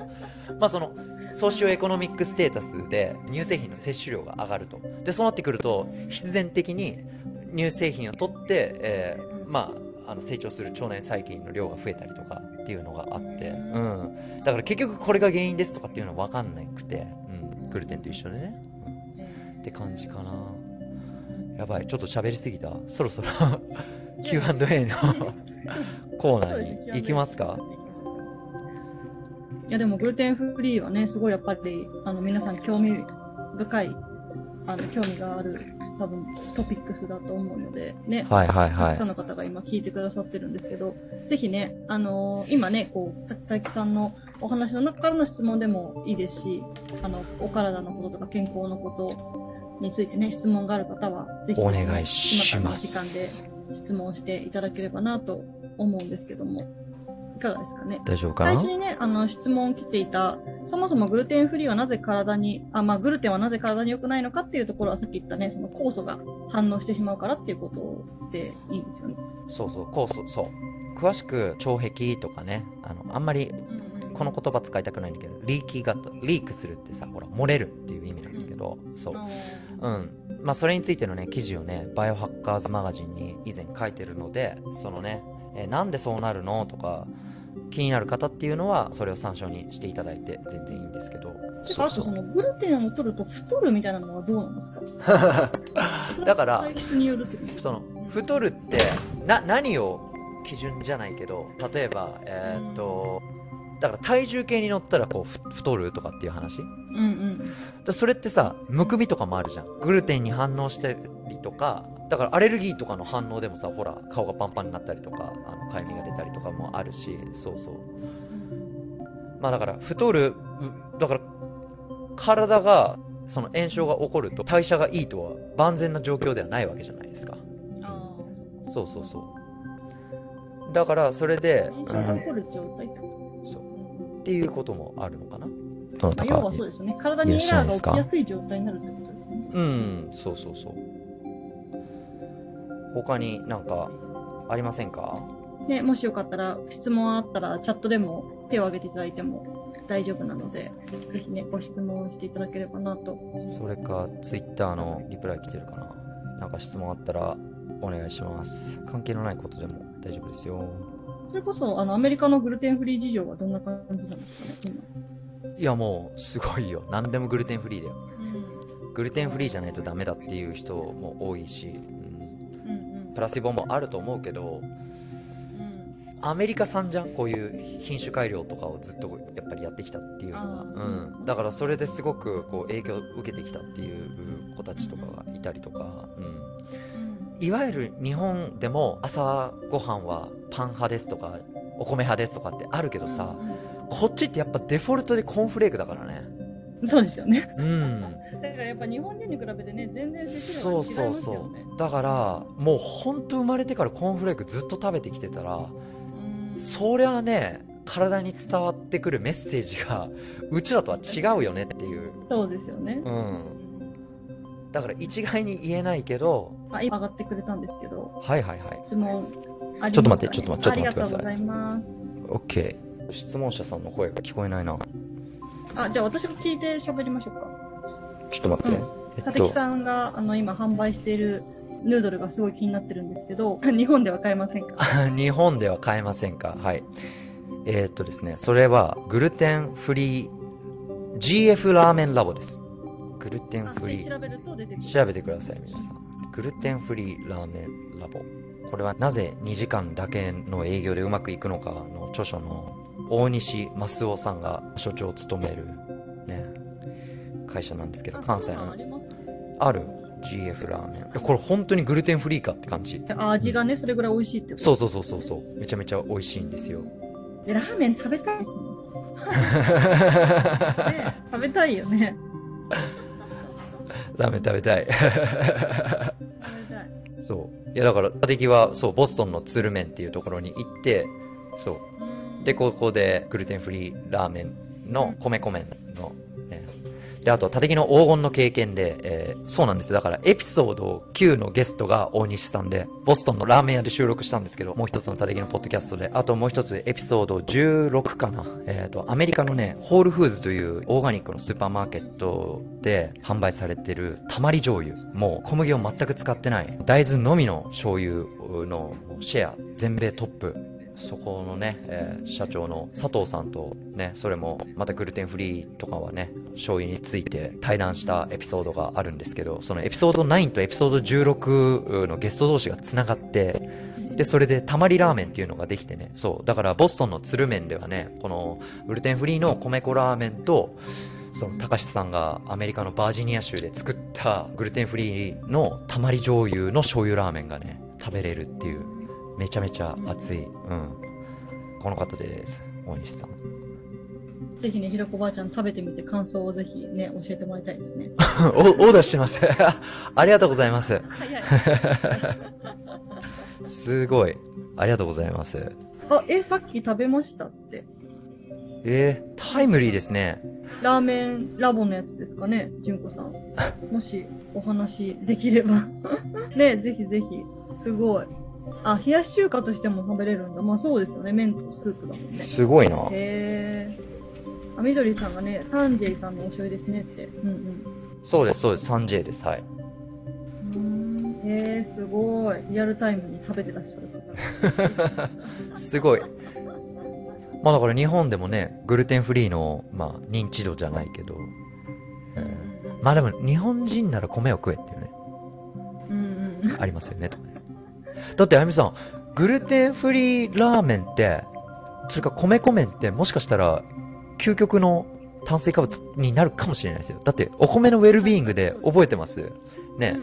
まあその、ソーシオエコノミックステータスで乳製品の摂取量が上がると。で、そうなってくると、必然的に乳製品を取って、えーまあ、あの成長する腸内細菌の量が増えたりとかっていうのがあって、うん。だから結局これが原因ですとかっていうのはわかんなくて、うん。グルテンと一緒でね。うんって感じかな。やばい、ちょっと喋りすぎた。そろそろ Q&A のコーナーに行きますか？いやでもグルテンフリーはね、すごいやっぱり、あの皆さん興味深い、あの興味がある多分トピックスだと思うので、ね、はいはいはいたくさん。の方が今聞いてくださってるんですけど、ぜひね、あのー今ね、こう、た大木さんのお話の中からの質問でもいいですし、あの、お体のこととか健康のことについてね、質問がある方は、ぜひ、お願いしま今からの時間す。で質問していただければなと思うんですけども、いかがですかね？大丈夫かな？最初にね、あの、質問来ていた、そもそもグルテンフリーはなぜ体に、あ、まあ、グルテンはなぜ体に良くないのかっていうところはさっき言ったね、その酵素が反応してしまうからっていうことでいいんですよね。そうそう、酵素、そう。詳しく腸壁とかね、あの、あんまりこの言葉使いたくないんだけど、リーキーガット、リークするってさ、ほら、漏れるっていう意味なんだけど、そう。うん。まあ、それについてのね、記事をね、バイオハッカーズマガジンに以前書いてるので、そのね、えーなんでそうなるのとか、気になる方っていうのは、それを参照にしていただいて全然いいんですけど。てか、あとそのグルテンを取ると太るみたいなのはどうなんですか？だから体質によるってことその太るってな何を基準じゃないけど例えばえーっとだから体重計に乗ったらこうふ太るとかっていう話？うんうん。だそれってさむくみとかもあるじゃん。グルテンに反応したりとかだからアレルギーとかの反応でもさほら顔がパンパンになったりとかあのかゆみが出たりとかもあるしそうそう。まあだから太るうだから体がその炎症が起こると代謝がいいとは万全な状況ではないわけじゃないですか。ああ、そうそうそう。だからそれで、炎症が起こる状態ってこと？そう。うんっていうこともあるのかな要はそうですよね。体にエラーが起きやすい状態になるってことですよね。うんそうそうそう他になんかありませんか？ね、もしよかったら、質問あったら、チャットでも手を挙げていただいても大丈夫なので、ぜひね、ご質問していただければなと。それかツイッターのリプライ来てるかな？なんか質問あったらお願いします関係のないことでも大丈夫ですよそれこそ、あの、アメリカのグルテンフリー事情はどんな感じなんですかね、今？いやもうすごいよ。何でもグルテンフリーだよ。うん。グルテンフリーじゃないとダメだっていう人も多いし、うん、うんプラシボもあると思うけどうん。アメリカ産じゃん？こういう品種改良とかをずっとやっぱりやってきたっていうのは。うん、だからそれですごくこう影響を受けてきたっていう子たちとかがいたりとか。いわゆる日本でも朝ごはんはパン派ですとかお米派ですとかってあるけどさ、こっちってやっぱデフォルトでコーンフレークだからねうん。そうですよね。うんだからやっぱ日本人に比べてね、全然摂取そう量が違いそうそますよね。うだからもうほんと生まれてからコーンフレークずっと食べてきてたらうんそりゃね体に伝わってくるメッセージがうちらとは違うよねっていうそうですよね。うんだから一概に言えないけどあ、今上がってくれたんですけど、はいはいはい。質問ありますか、ね、ちょっと待ってちょっと待ってちょっと待ってください。ありがとうございます。OK 質問者さんの声が聞こえないな。あ、じゃあ私が聞いて喋りましょうか。ちょっと待って、うん。え立木さんがあの今販売しているヌードルがすごい気になってるんですけど、日本では買えませんか？日本では買えませんか？はい。えーっとですねそれはグルテンフリー GF ラーメンラボですグルテンあフリー。調べると出てくる。調べてください皆さん。グルテンフリーラーメンラボ。これはなぜ2時間だけの営業でうまくいくのかの著書の大西益夫さんが所長を務める、ね、会社なんですけどあ関西の。ある。GF ラーメン。これ本当にグルテンフリーかって感じ。あ味がね、それぐらい美味しいってそうそうそうそうそう。めちゃめちゃ美味しいんですよ。でラーメン食べたいですもん。ね、食べたいよね。ラーメン食べたい。そう。いやだから敵はそうボストンのツルメンっていうところに行ってそう。でここでグルテンフリーラーメンの米粉麺の、ね、で、あと、縦木の黄金の経験で、えー、そうなんですよ。だから、エピソード9のゲストが大西さんで、ボストンのラーメン屋で収録したんですけど、もう一つの縦木のポッドキャストで、あともう一つエピソード16かな。えっ、ー、と、アメリカのね、ホールフーズというオーガニックのスーパーマーケットで販売されてるたまり醤油。もう小麦を全く使ってない、大豆のみの醤油のシェア、全米トップそこのね、えー、社長の佐藤さんとね、それもまたグルテンフリーとかはね、醤油について対談したエピソードがあるんですけど、そのエピソード9とエピソード16のゲスト同士が繋がって、で、それでたまりラーメンっていうのができてね、そう、だからボストンの鶴麺ではね、このグルテンフリーの米粉ラーメンと、その高橋さんがアメリカのバージニア州で作ったグルテンフリーのたまり醤油の醤油ラーメンがね、食べれるっていうめちゃめちゃ熱い、うん、この方です。大西さん。ぜひねひろこばあちゃん食べてみて感想をぜひね教えてもらいたいですね。おオーダーしてます。ありがとうございます。すごい。ありがとうございます。あえさっき食べましたって。えー、タイムリーですね。ラーメンラボのやつですかね純子さん。もしお話できれば。ねぜひぜひ。すごい。あ、冷やし中華としても食べれるんだ。まあそうですよね。麺とスープだもんね。すごいな。へえ。あ、みどりさんがね、サンジェイさんのお醤油ですねって。うんうん。そうです、そうです。サンジェイです。はい。へえ、すごい。リアルタイムに食べてらっしゃる方。すごい。まあだから日本でもね、グルテンフリーの、まあ認知度じゃないけど、えー、まあでも日本人なら米を食えっていうね、うんうん、ありますよね、とかね。だって、あゆみさん、グルテンフリーラーメンって、それか米粉麺ってもしかしたら、究極の炭水化物になるかもしれないですよ。だって、お米のウェルビーイングで覚えてます？ね。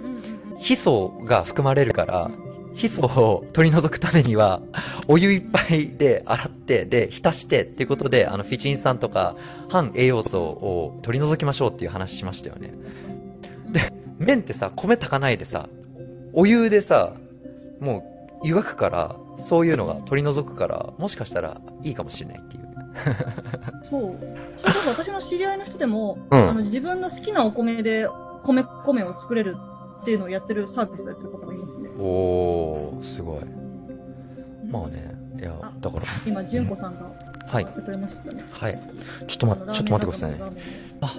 ヒ素が含まれるから、ヒ素を取り除くためには、お湯いっぱいで洗って、で、浸してっていうことで、あの、フィチン酸とか、反栄養素を取り除きましょうっていう話しましたよね。で、麺ってさ、米炊かないでさ、お湯でさ、もう湯がくからそういうのが取り除くからもしかしたらいいかもしれないっていうそう。それこそ私の知り合いの人でも、うん、あの自分の好きなお米で米米を作れるっていうのをやってるサービスをやってる方がいますね。おおすごい。まあね。いやだから。今純子さんがはい。はい。ちょっと待ってちょっと待ってくださいね。あ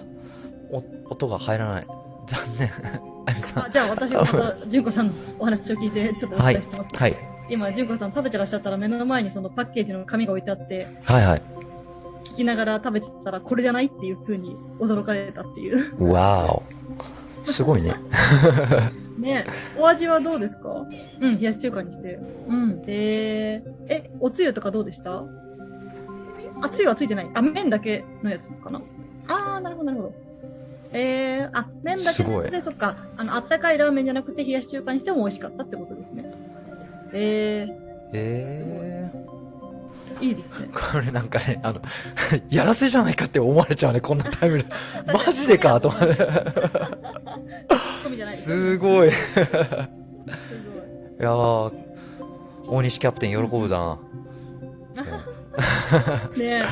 お音が入らない。残念。あゆみさん。じゃあ私はまた、純子さんのお話を聞いて、ちょっとお伝えしてます、はい。はい、今、純子さん食べてらっしゃったら、目の前にそのパッケージの紙が置いてあって、はいはい。聞きながら食べてたら、これじゃないっていうふうに驚かれたっていう。わお。すごいね。ねお味はどうですか？うん、冷やし中華にして。うん。えー、え、おつゆとかどうでした？あ、つゆはついてない。あ、麺だけのやつかな。あー、なるほど、なるほど。えー、あ、麺だけで、そっか、あの、あったかいラーメンじゃなくて冷やし中華にしても美味しかったってことですね。えー。えー。いいですね。これなんかね、あの、やらせじゃないかって思われちゃうね、こんなタイムで。マジでかと思って。すごい。いやー、大西キャプテン喜ぶな。ね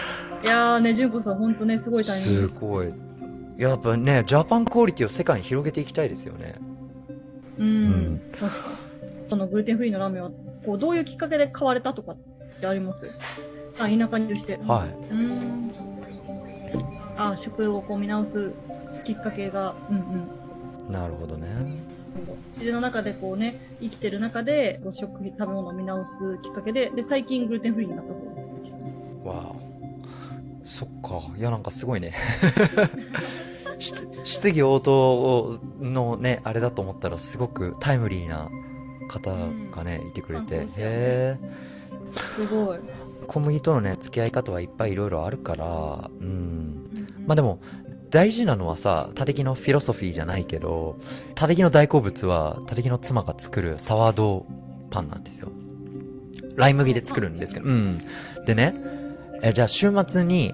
いやーね、純子さん、本当ね、すごいタイミングすごい。やっぱねジャパンクオリティを世界に広げていきたいですよねうん、うん、確かにそのグルテンフリーのラーメンはこうどういうきっかけで買われたとかってあります。あ田舎にいるしてはい。うん。あ食をこう見直すきっかけがうんうん。なるほどね。自然の中でこうね生きてる中でこう食食べ物を見直すきっかけでで最近グルテンフリーになったそうです。わあ。そっか。いやなんかすごいね。質疑応答のねあれだと思ったらすごくタイムリーな方がね、うん、いてくれて、へえすごい小麦とのね付き合い方はいっぱいいろいろあるからうん、まあでも大事なのはさ、タテキのフィロソフィーじゃないけど、タテキの大好物は、タテキの妻が作るサワードパンなんですよ。ライ麦で作るんですけど、うん。でね、えじゃあ週末に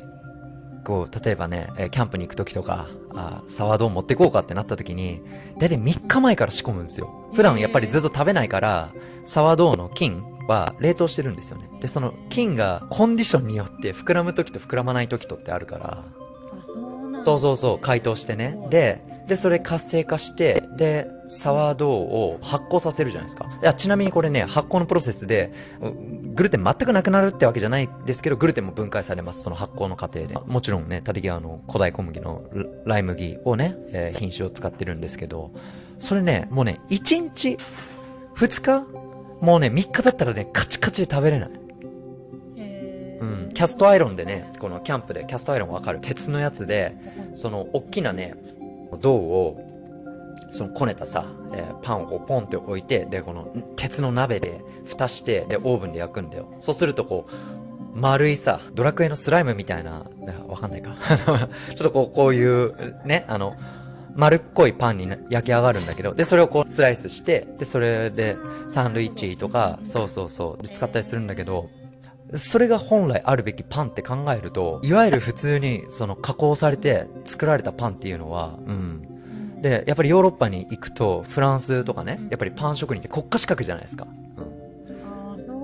こう、例えばね、キャンプに行く時とか、あサワードを持ってこうかってなった時に、だいたい3日前から仕込むんですよ。普段やっぱりずっと食べないから、サワードの菌は冷凍してるんですよね。で、その菌がコンディションによって膨らむ時と膨らまない時とってあるから。あ、そうそうそう解凍してね。で、で、それ活性化して、で、サワードーを発酵させるじゃないですか。いや、ちなみにこれね、発酵のプロセスで、グルテン全くなくなるってわけじゃないですけど、グルテンも分解されます。その発酵の過程で。もちろんね、立木はあの、古代小麦のライ麦をね、えー、品種を使ってるんですけど、それね、もうね、1日、2日もうね、3日だったらね、カチカチで食べれない。うん、キャストアイロンでね、このキャンプで、キャストアイロンわかる？鉄のやつで、その、大きなね、銅を、そのこねたさ、えー、パンをポンって置いて、で、この鉄の鍋で蓋して、で、オーブンで焼くんだよ。そうするとこう、丸いさ、ドラクエのスライムみたいな、わかんないか？ちょっとこう、こういう、ね、あの、丸っこいパンに焼き上がるんだけど、で、それをこうスライスして、で、それでサンドイッチとか、そうそうそう、で使ったりするんだけど、それが本来あるべきパンって考えると、いわゆる普通にその加工されて作られたパンっていうのは、うん。で、やっぱりヨーロッパに行くと、フランスとかね、やっぱりパン職人って国家資格じゃないですか。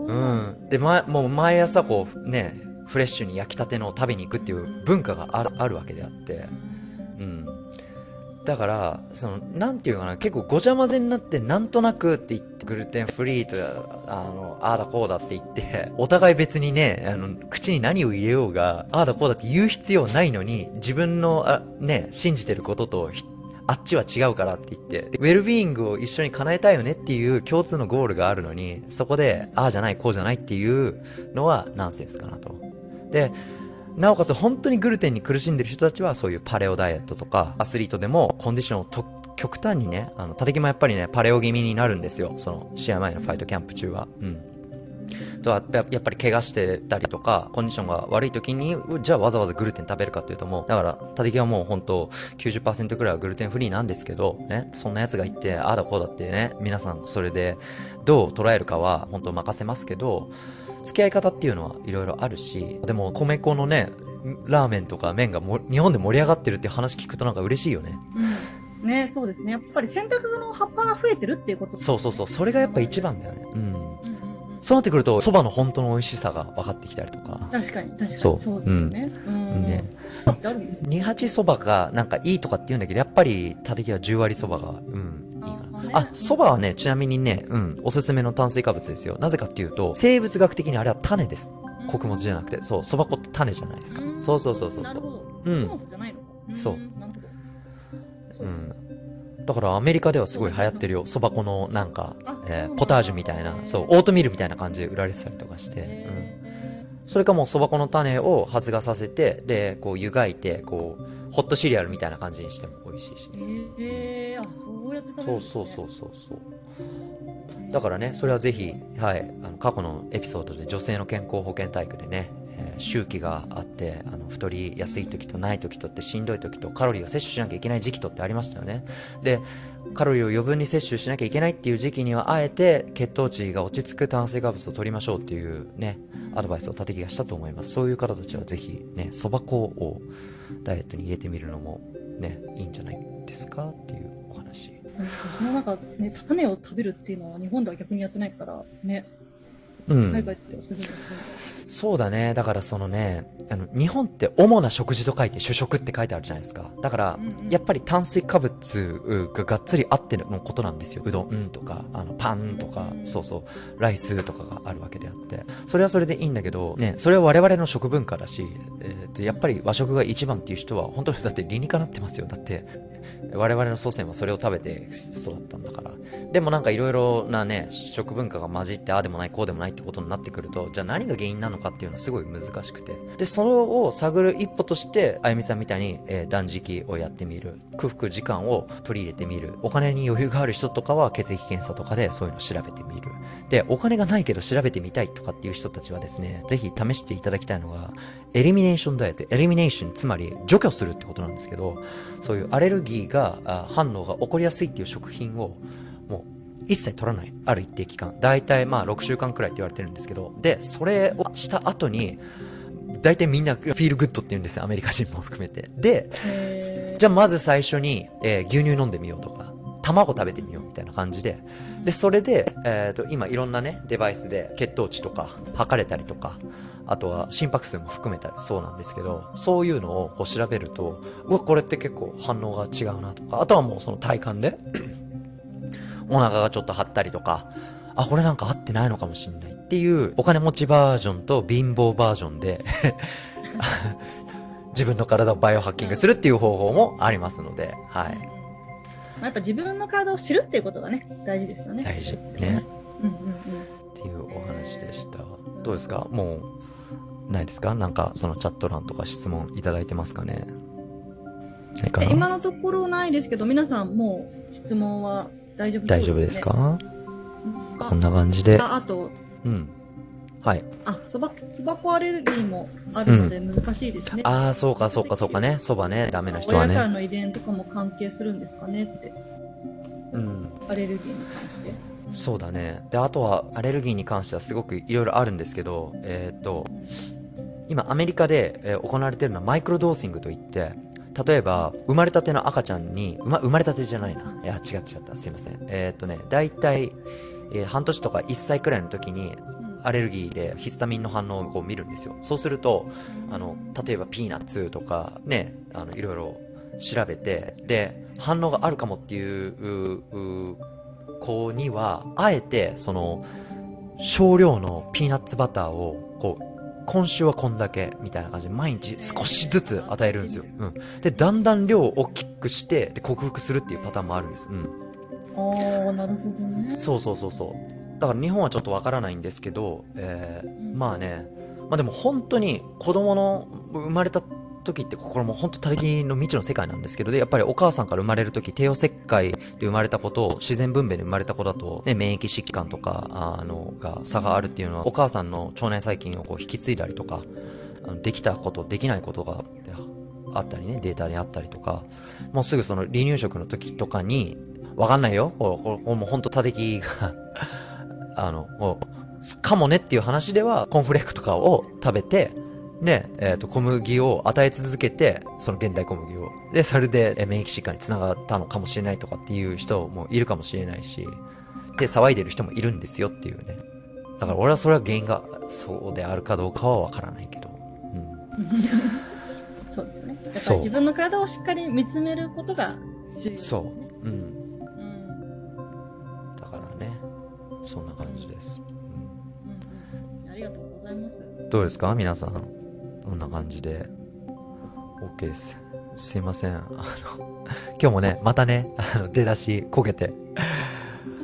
うん。うん。で、ま、もう毎朝こう、ね、フレッシュに焼きたてのを食べに行くっていう文化があるあるわけであって、うん。だから、その、なんていうかな、結構ごちゃ混ぜになって、なんとなくって言って、グルテンフリーと、あの、ああだこうだって言って、お互い別にね、あの、口に何を入れようが、ああだこうだって言う必要ないのに、自分の、あ、ね、信じてることと、あっちは違うからって言って、ウェルビーイングを一緒に叶えたいよねっていう共通のゴールがあるのに、そこで、ああじゃない、こうじゃないっていうのはナンセンスかなと。で、なおかつ本当にグルテンに苦しんでる人たちはそういうパレオダイエットとかアスリートでもコンディションをと極端にね、あの、立木もやっぱりね、パレオ気味になるんですよ。その、試合前のファイトキャンプ中は。うん。とは、やっぱり怪我してたりとか、コンディションが悪い時に、じゃあわざわざグルテン食べるかっていうともう、だから、立木はもう本当90%くらいはグルテンフリーなんですけど、ね、そんな奴がいて、ああだこうだってね、皆さんそれでどう捉えるかは本当任せますけど、付き合い方っていうのはいろいろあるし、でも米粉のね、ラーメンとか麺がも日本で盛り上がってるって話聞くとなんか嬉しいよね。うん、ねそうですね。やっぱり洗濯の葉っぱが増えてるっていうこと、そうそうそう。それがやっぱ一番だよね。うん。そうなってくると、蕎麦の本当の美味しさが分かってきたりとか。確かに、確かに。そうそうですよね。うん。ね。二八蕎麦がなんかいいとかって言うんだけど、やっぱり、たてきは十割蕎麦が、うん、あ、蕎麦はね、ちなみにね、うん、おすすめの炭水化物ですよ。なぜかっていうと、生物学的にあれは種です。穀物じゃなくて、そう、そば粉って種じゃないですか。そうそうそうそうそう。うん。そう。うん。だからアメリカではすごい流行ってるよ。そば粉のなんか、えー、ポタージュみたいな、そう、オートミールみたいな感じで売られてたりとかして、うん。それかもうそば粉の種を発芽させて、で、こう湯がいて、こう、ホットシリアルみたいな感じにしても美味しいし。ええー、あ、そうやって食べる、ね、そうそうそうそうそう。だからね、それはぜひ、はい、あの過去のエピソードで女性の健康保険体育でね、えー、周期があって、あの、太りやすい時とない時とってしんどい時とカロリーを摂取しなきゃいけない時期とってありましたよね。で、カロリーを余分に摂取しなきゃいけないっていう時期には、あえて血糖値が落ち着く炭水化物を取りましょうっていうね、アドバイスを立木がしたと思います。そういう方たちはぜひね、そば粉をダイエットに入れてみるのもね、いいんじゃないですかっていうお話。そのなんかね、種を食べるっていうのは日本では逆にやってないからね、うん、海外ではするんだそうだね。だからそのね、あの、日本って主な食事と書いて主食って書いてあるじゃないですか。だから、うんうん、やっぱり炭水化物ががっつりあってのことなんですよ。うどんとか、あの、パンとか、そうそう、ライスとかがあるわけであって。それはそれでいいんだけど、ね、それは我々の食文化だし、えー、やっぱり和食が一番っていう人は、本当にだって理にかなってますよ。だって、我々の祖先はそれを食べて育ったんだから。でもなんかいろいろなね、食文化が混じって、ああでもない、こうでもないってことになってくると、じゃあ何が原因なのかっていうのはすごい難しくて。で、それを探る一歩として、あゆみさんみたいに、えー、断食をやってみる。空腹時間を取り入れてみる。お金に余裕がある人とかは血液検査とかでそういうのを調べてみる。で、お金がないけど調べてみたいとかっていう人たちはですね、ぜひ試していただきたいのが、エリミネーションダイエット。エリミネーション、つまり除去するってことなんですけど、そういうアレルギーが、反応が起こりやすいっていう食品を、一切取らない。ある一定期間。大体まあ6週間くらいって言われてるんですけど、で、それをした後に、大体みんなフィールグッドって言うんですよ。アメリカ人も含めて。で、じゃあまず最初に、えー、牛乳飲んでみようとか、卵食べてみようみたいな感じで、で、それで、えっ、ー、と、今いろんなね、デバイスで血糖値とか測れたりとか、あとは心拍数も含めたりそうなんですけど、そういうのをこう調べると、うわ、これって結構反応が違うなとか、あとはもうその体感で、お腹がちょっと張ったりとか、あ、これなんか合ってないのかもしんないっていうお金持ちバージョンと貧乏バージョンで 自分の体をバイオハッキングするっていう方法もありますので、はい。まあ、やっぱ自分の体を知るっていうことがね、大事ですよね。大事ね。うんうんうん。っていうお話でした。どうですか？もう、ないですか？なんかそのチャット欄とか質問いただいてますかね？今のところないですけど、皆さんもう質問は大丈夫大丈夫ですか？うんこんな感じで。ああと、うん。はい。あ、そば、そば粉アレルギーもあるので難しいですね。ああ、そうか、そうか、そうかね。そばね、ダメな人はね。親からの遺伝とかも関係するんですかねって、うん。アレルギーに関して。そうだね。で、あとは、アレルギーに関してはすごくいろいろあるんですけど、えーっと、今アメリカで、えー行われてるのはマイクロドーシングといって、例えば、生まれたての赤ちゃんに、うま、生まれたてじゃないな。いや、違う違った。すいません。えーっとね、大体、えー半年とか1歳くらいの時に、アレルギーでヒスタミンの反応をこう見るんですよ。そうすると、あの、例えばピーナッツとかね、あの、いろいろ調べて、で、反応があるかもっていう、うう子には、あえて、その、少量のピーナッツバターを、こう、今週はこんだけ、みたいな感じで、毎日少しずつ与えるんですよ。うん。で、だんだん量を大きくして、で、克服するっていうパターンもあるんです。うん。ああ、なるほどね。そうそうそうそう。だから日本はちょっとわからないんですけど、えーまあね、まあでも本当に子供の生まれた時ってこれも本当他力の未知の世界なんですけど、で、やっぱりお母さんから生まれる時、帝王切開で生まれた子とを自然分娩で生まれた子だと、ね、免疫疾患とか、あの、が差があるっていうのは、お母さんの腸内細菌をこう引き継いだりとか、あのできたこと、できないことがあったりね、データにあったりとか、もうすぐその離乳食の時とかに、わかんないよ。こうこうもう本当、たてきが、あの、かもねっていう話では、コンフレークとかを食べて、で、えっ、と、小麦を与え続けて、その現代小麦を。で、それでえー免疫疾患につながったのかもしれないとかっていう人もいるかもしれないし、で、騒いでる人もいるんですよっていうね。だから俺はそれは原因がそうであるかどうかはわからないけど。うん。そうですよね。だから自分の体をしっかり見つめることが重要ですね。そう。うん。うん。だからね、そんな感じです。うんうん。ありがとうございます。どうですか？皆さん。こんな感じで。OK です。すいません。あの、今日もね、またね、あの、出だし、こけて。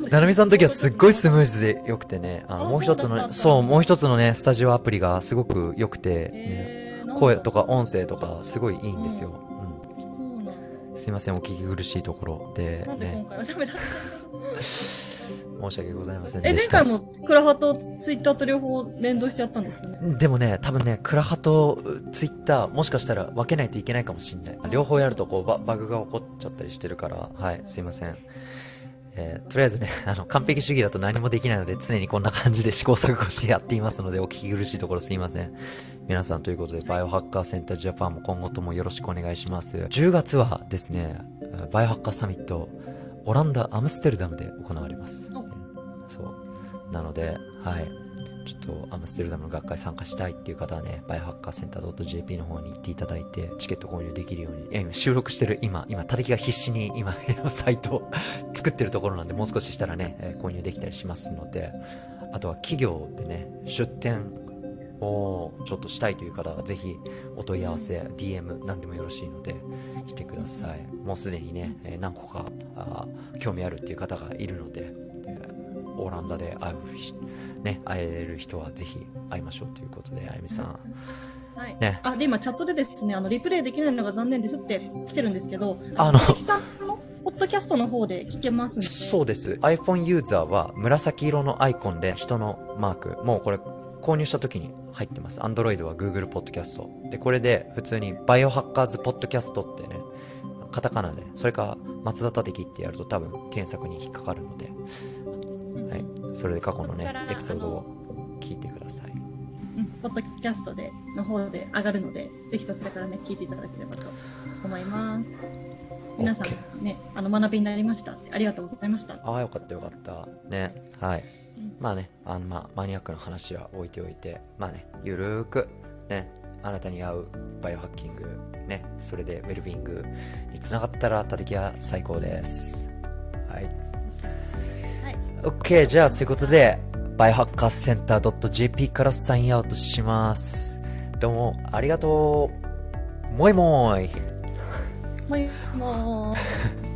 ななみさんの時はすっごいスムーズで良くてね、あの、あもう一つの、そうもう一つのね、スタジオアプリがすごく良くて、ね、えー、声とか音声とかすごいいいんですよ。そうなん。すいません、お聞き苦しいところでね、申し訳ございませんえ、前でした回。もクラハとツイッターと両方連動しちゃったんですよね。でもね、多分ね、クラハとツイッター、もしかしたら分けないといけないかもしんない。両方やるとこうババグが起こっちゃったりしてるから、はい、すいません。えーとりあえずね、あの、完璧主義だと何もできないので、常にこんな感じで試行錯誤してやっていますので、お聞き苦しいところすいません。皆さんということで、バイオハッカーセンタージャパンも今後ともよろしくお願いします。10月はですね、バイオハッカーサミット、オランダ・アムステルダムで行われます。なので、はい。ちょっとアムステルダムの学会参加したいっていう方はね、バイオハッカーセンター .jp の方に行っていただいて、チケット購入できるように、いや今収録してる今、今、たてきが必死に今、サイトを 作ってるところなんで、もう少ししたらね、え購入できたりしますので、あとは企業でね、出店をちょっとしたいという方は、ぜひお問い合わせ、DM 何でもよろしいので、来てください。もうすでにね、え何個かあ興味あるっていう方がいるので、オランダで会うひ、ね、会える人はぜひ会いましょうということで、あゆみさん。はい。ね。あ、で、今チャットでですね、あの、リプレイできないのが残念ですって来てるんですけど、あのさんのポッドキャストの方で聞けます。そうです。iPhone ユーザーは紫色のアイコンで人のマーク、もうこれ購入した時に入ってます。Android は Google ポッドキャスト。で、これで普通にバイオハッカーズポッドキャストってね、カタカナで、それか松田立樹ってやると多分検索に引っかかるので。それで過去のねエピソードを聞いてください。うん、ポッドキャストでの方で上がるので、ぜひそちらからね、聞いていただければと思います。皆さんね、あの、学びになりました。ありがとうございました。ああ、よかったよかった。ね。はい。うんまあね、あの、まあ、マニアックな話は置いておいて、まあね、ゆるーく、ね、あなたに合うバイオハッキング、ね、それでウェルビングにつながったら、たてきは最高です。はい。OK、じゃあ、そういうことで、バイオハッカーセンター .jp からサインアウトします。どうも、ありがとう。もいもい。もい、もう。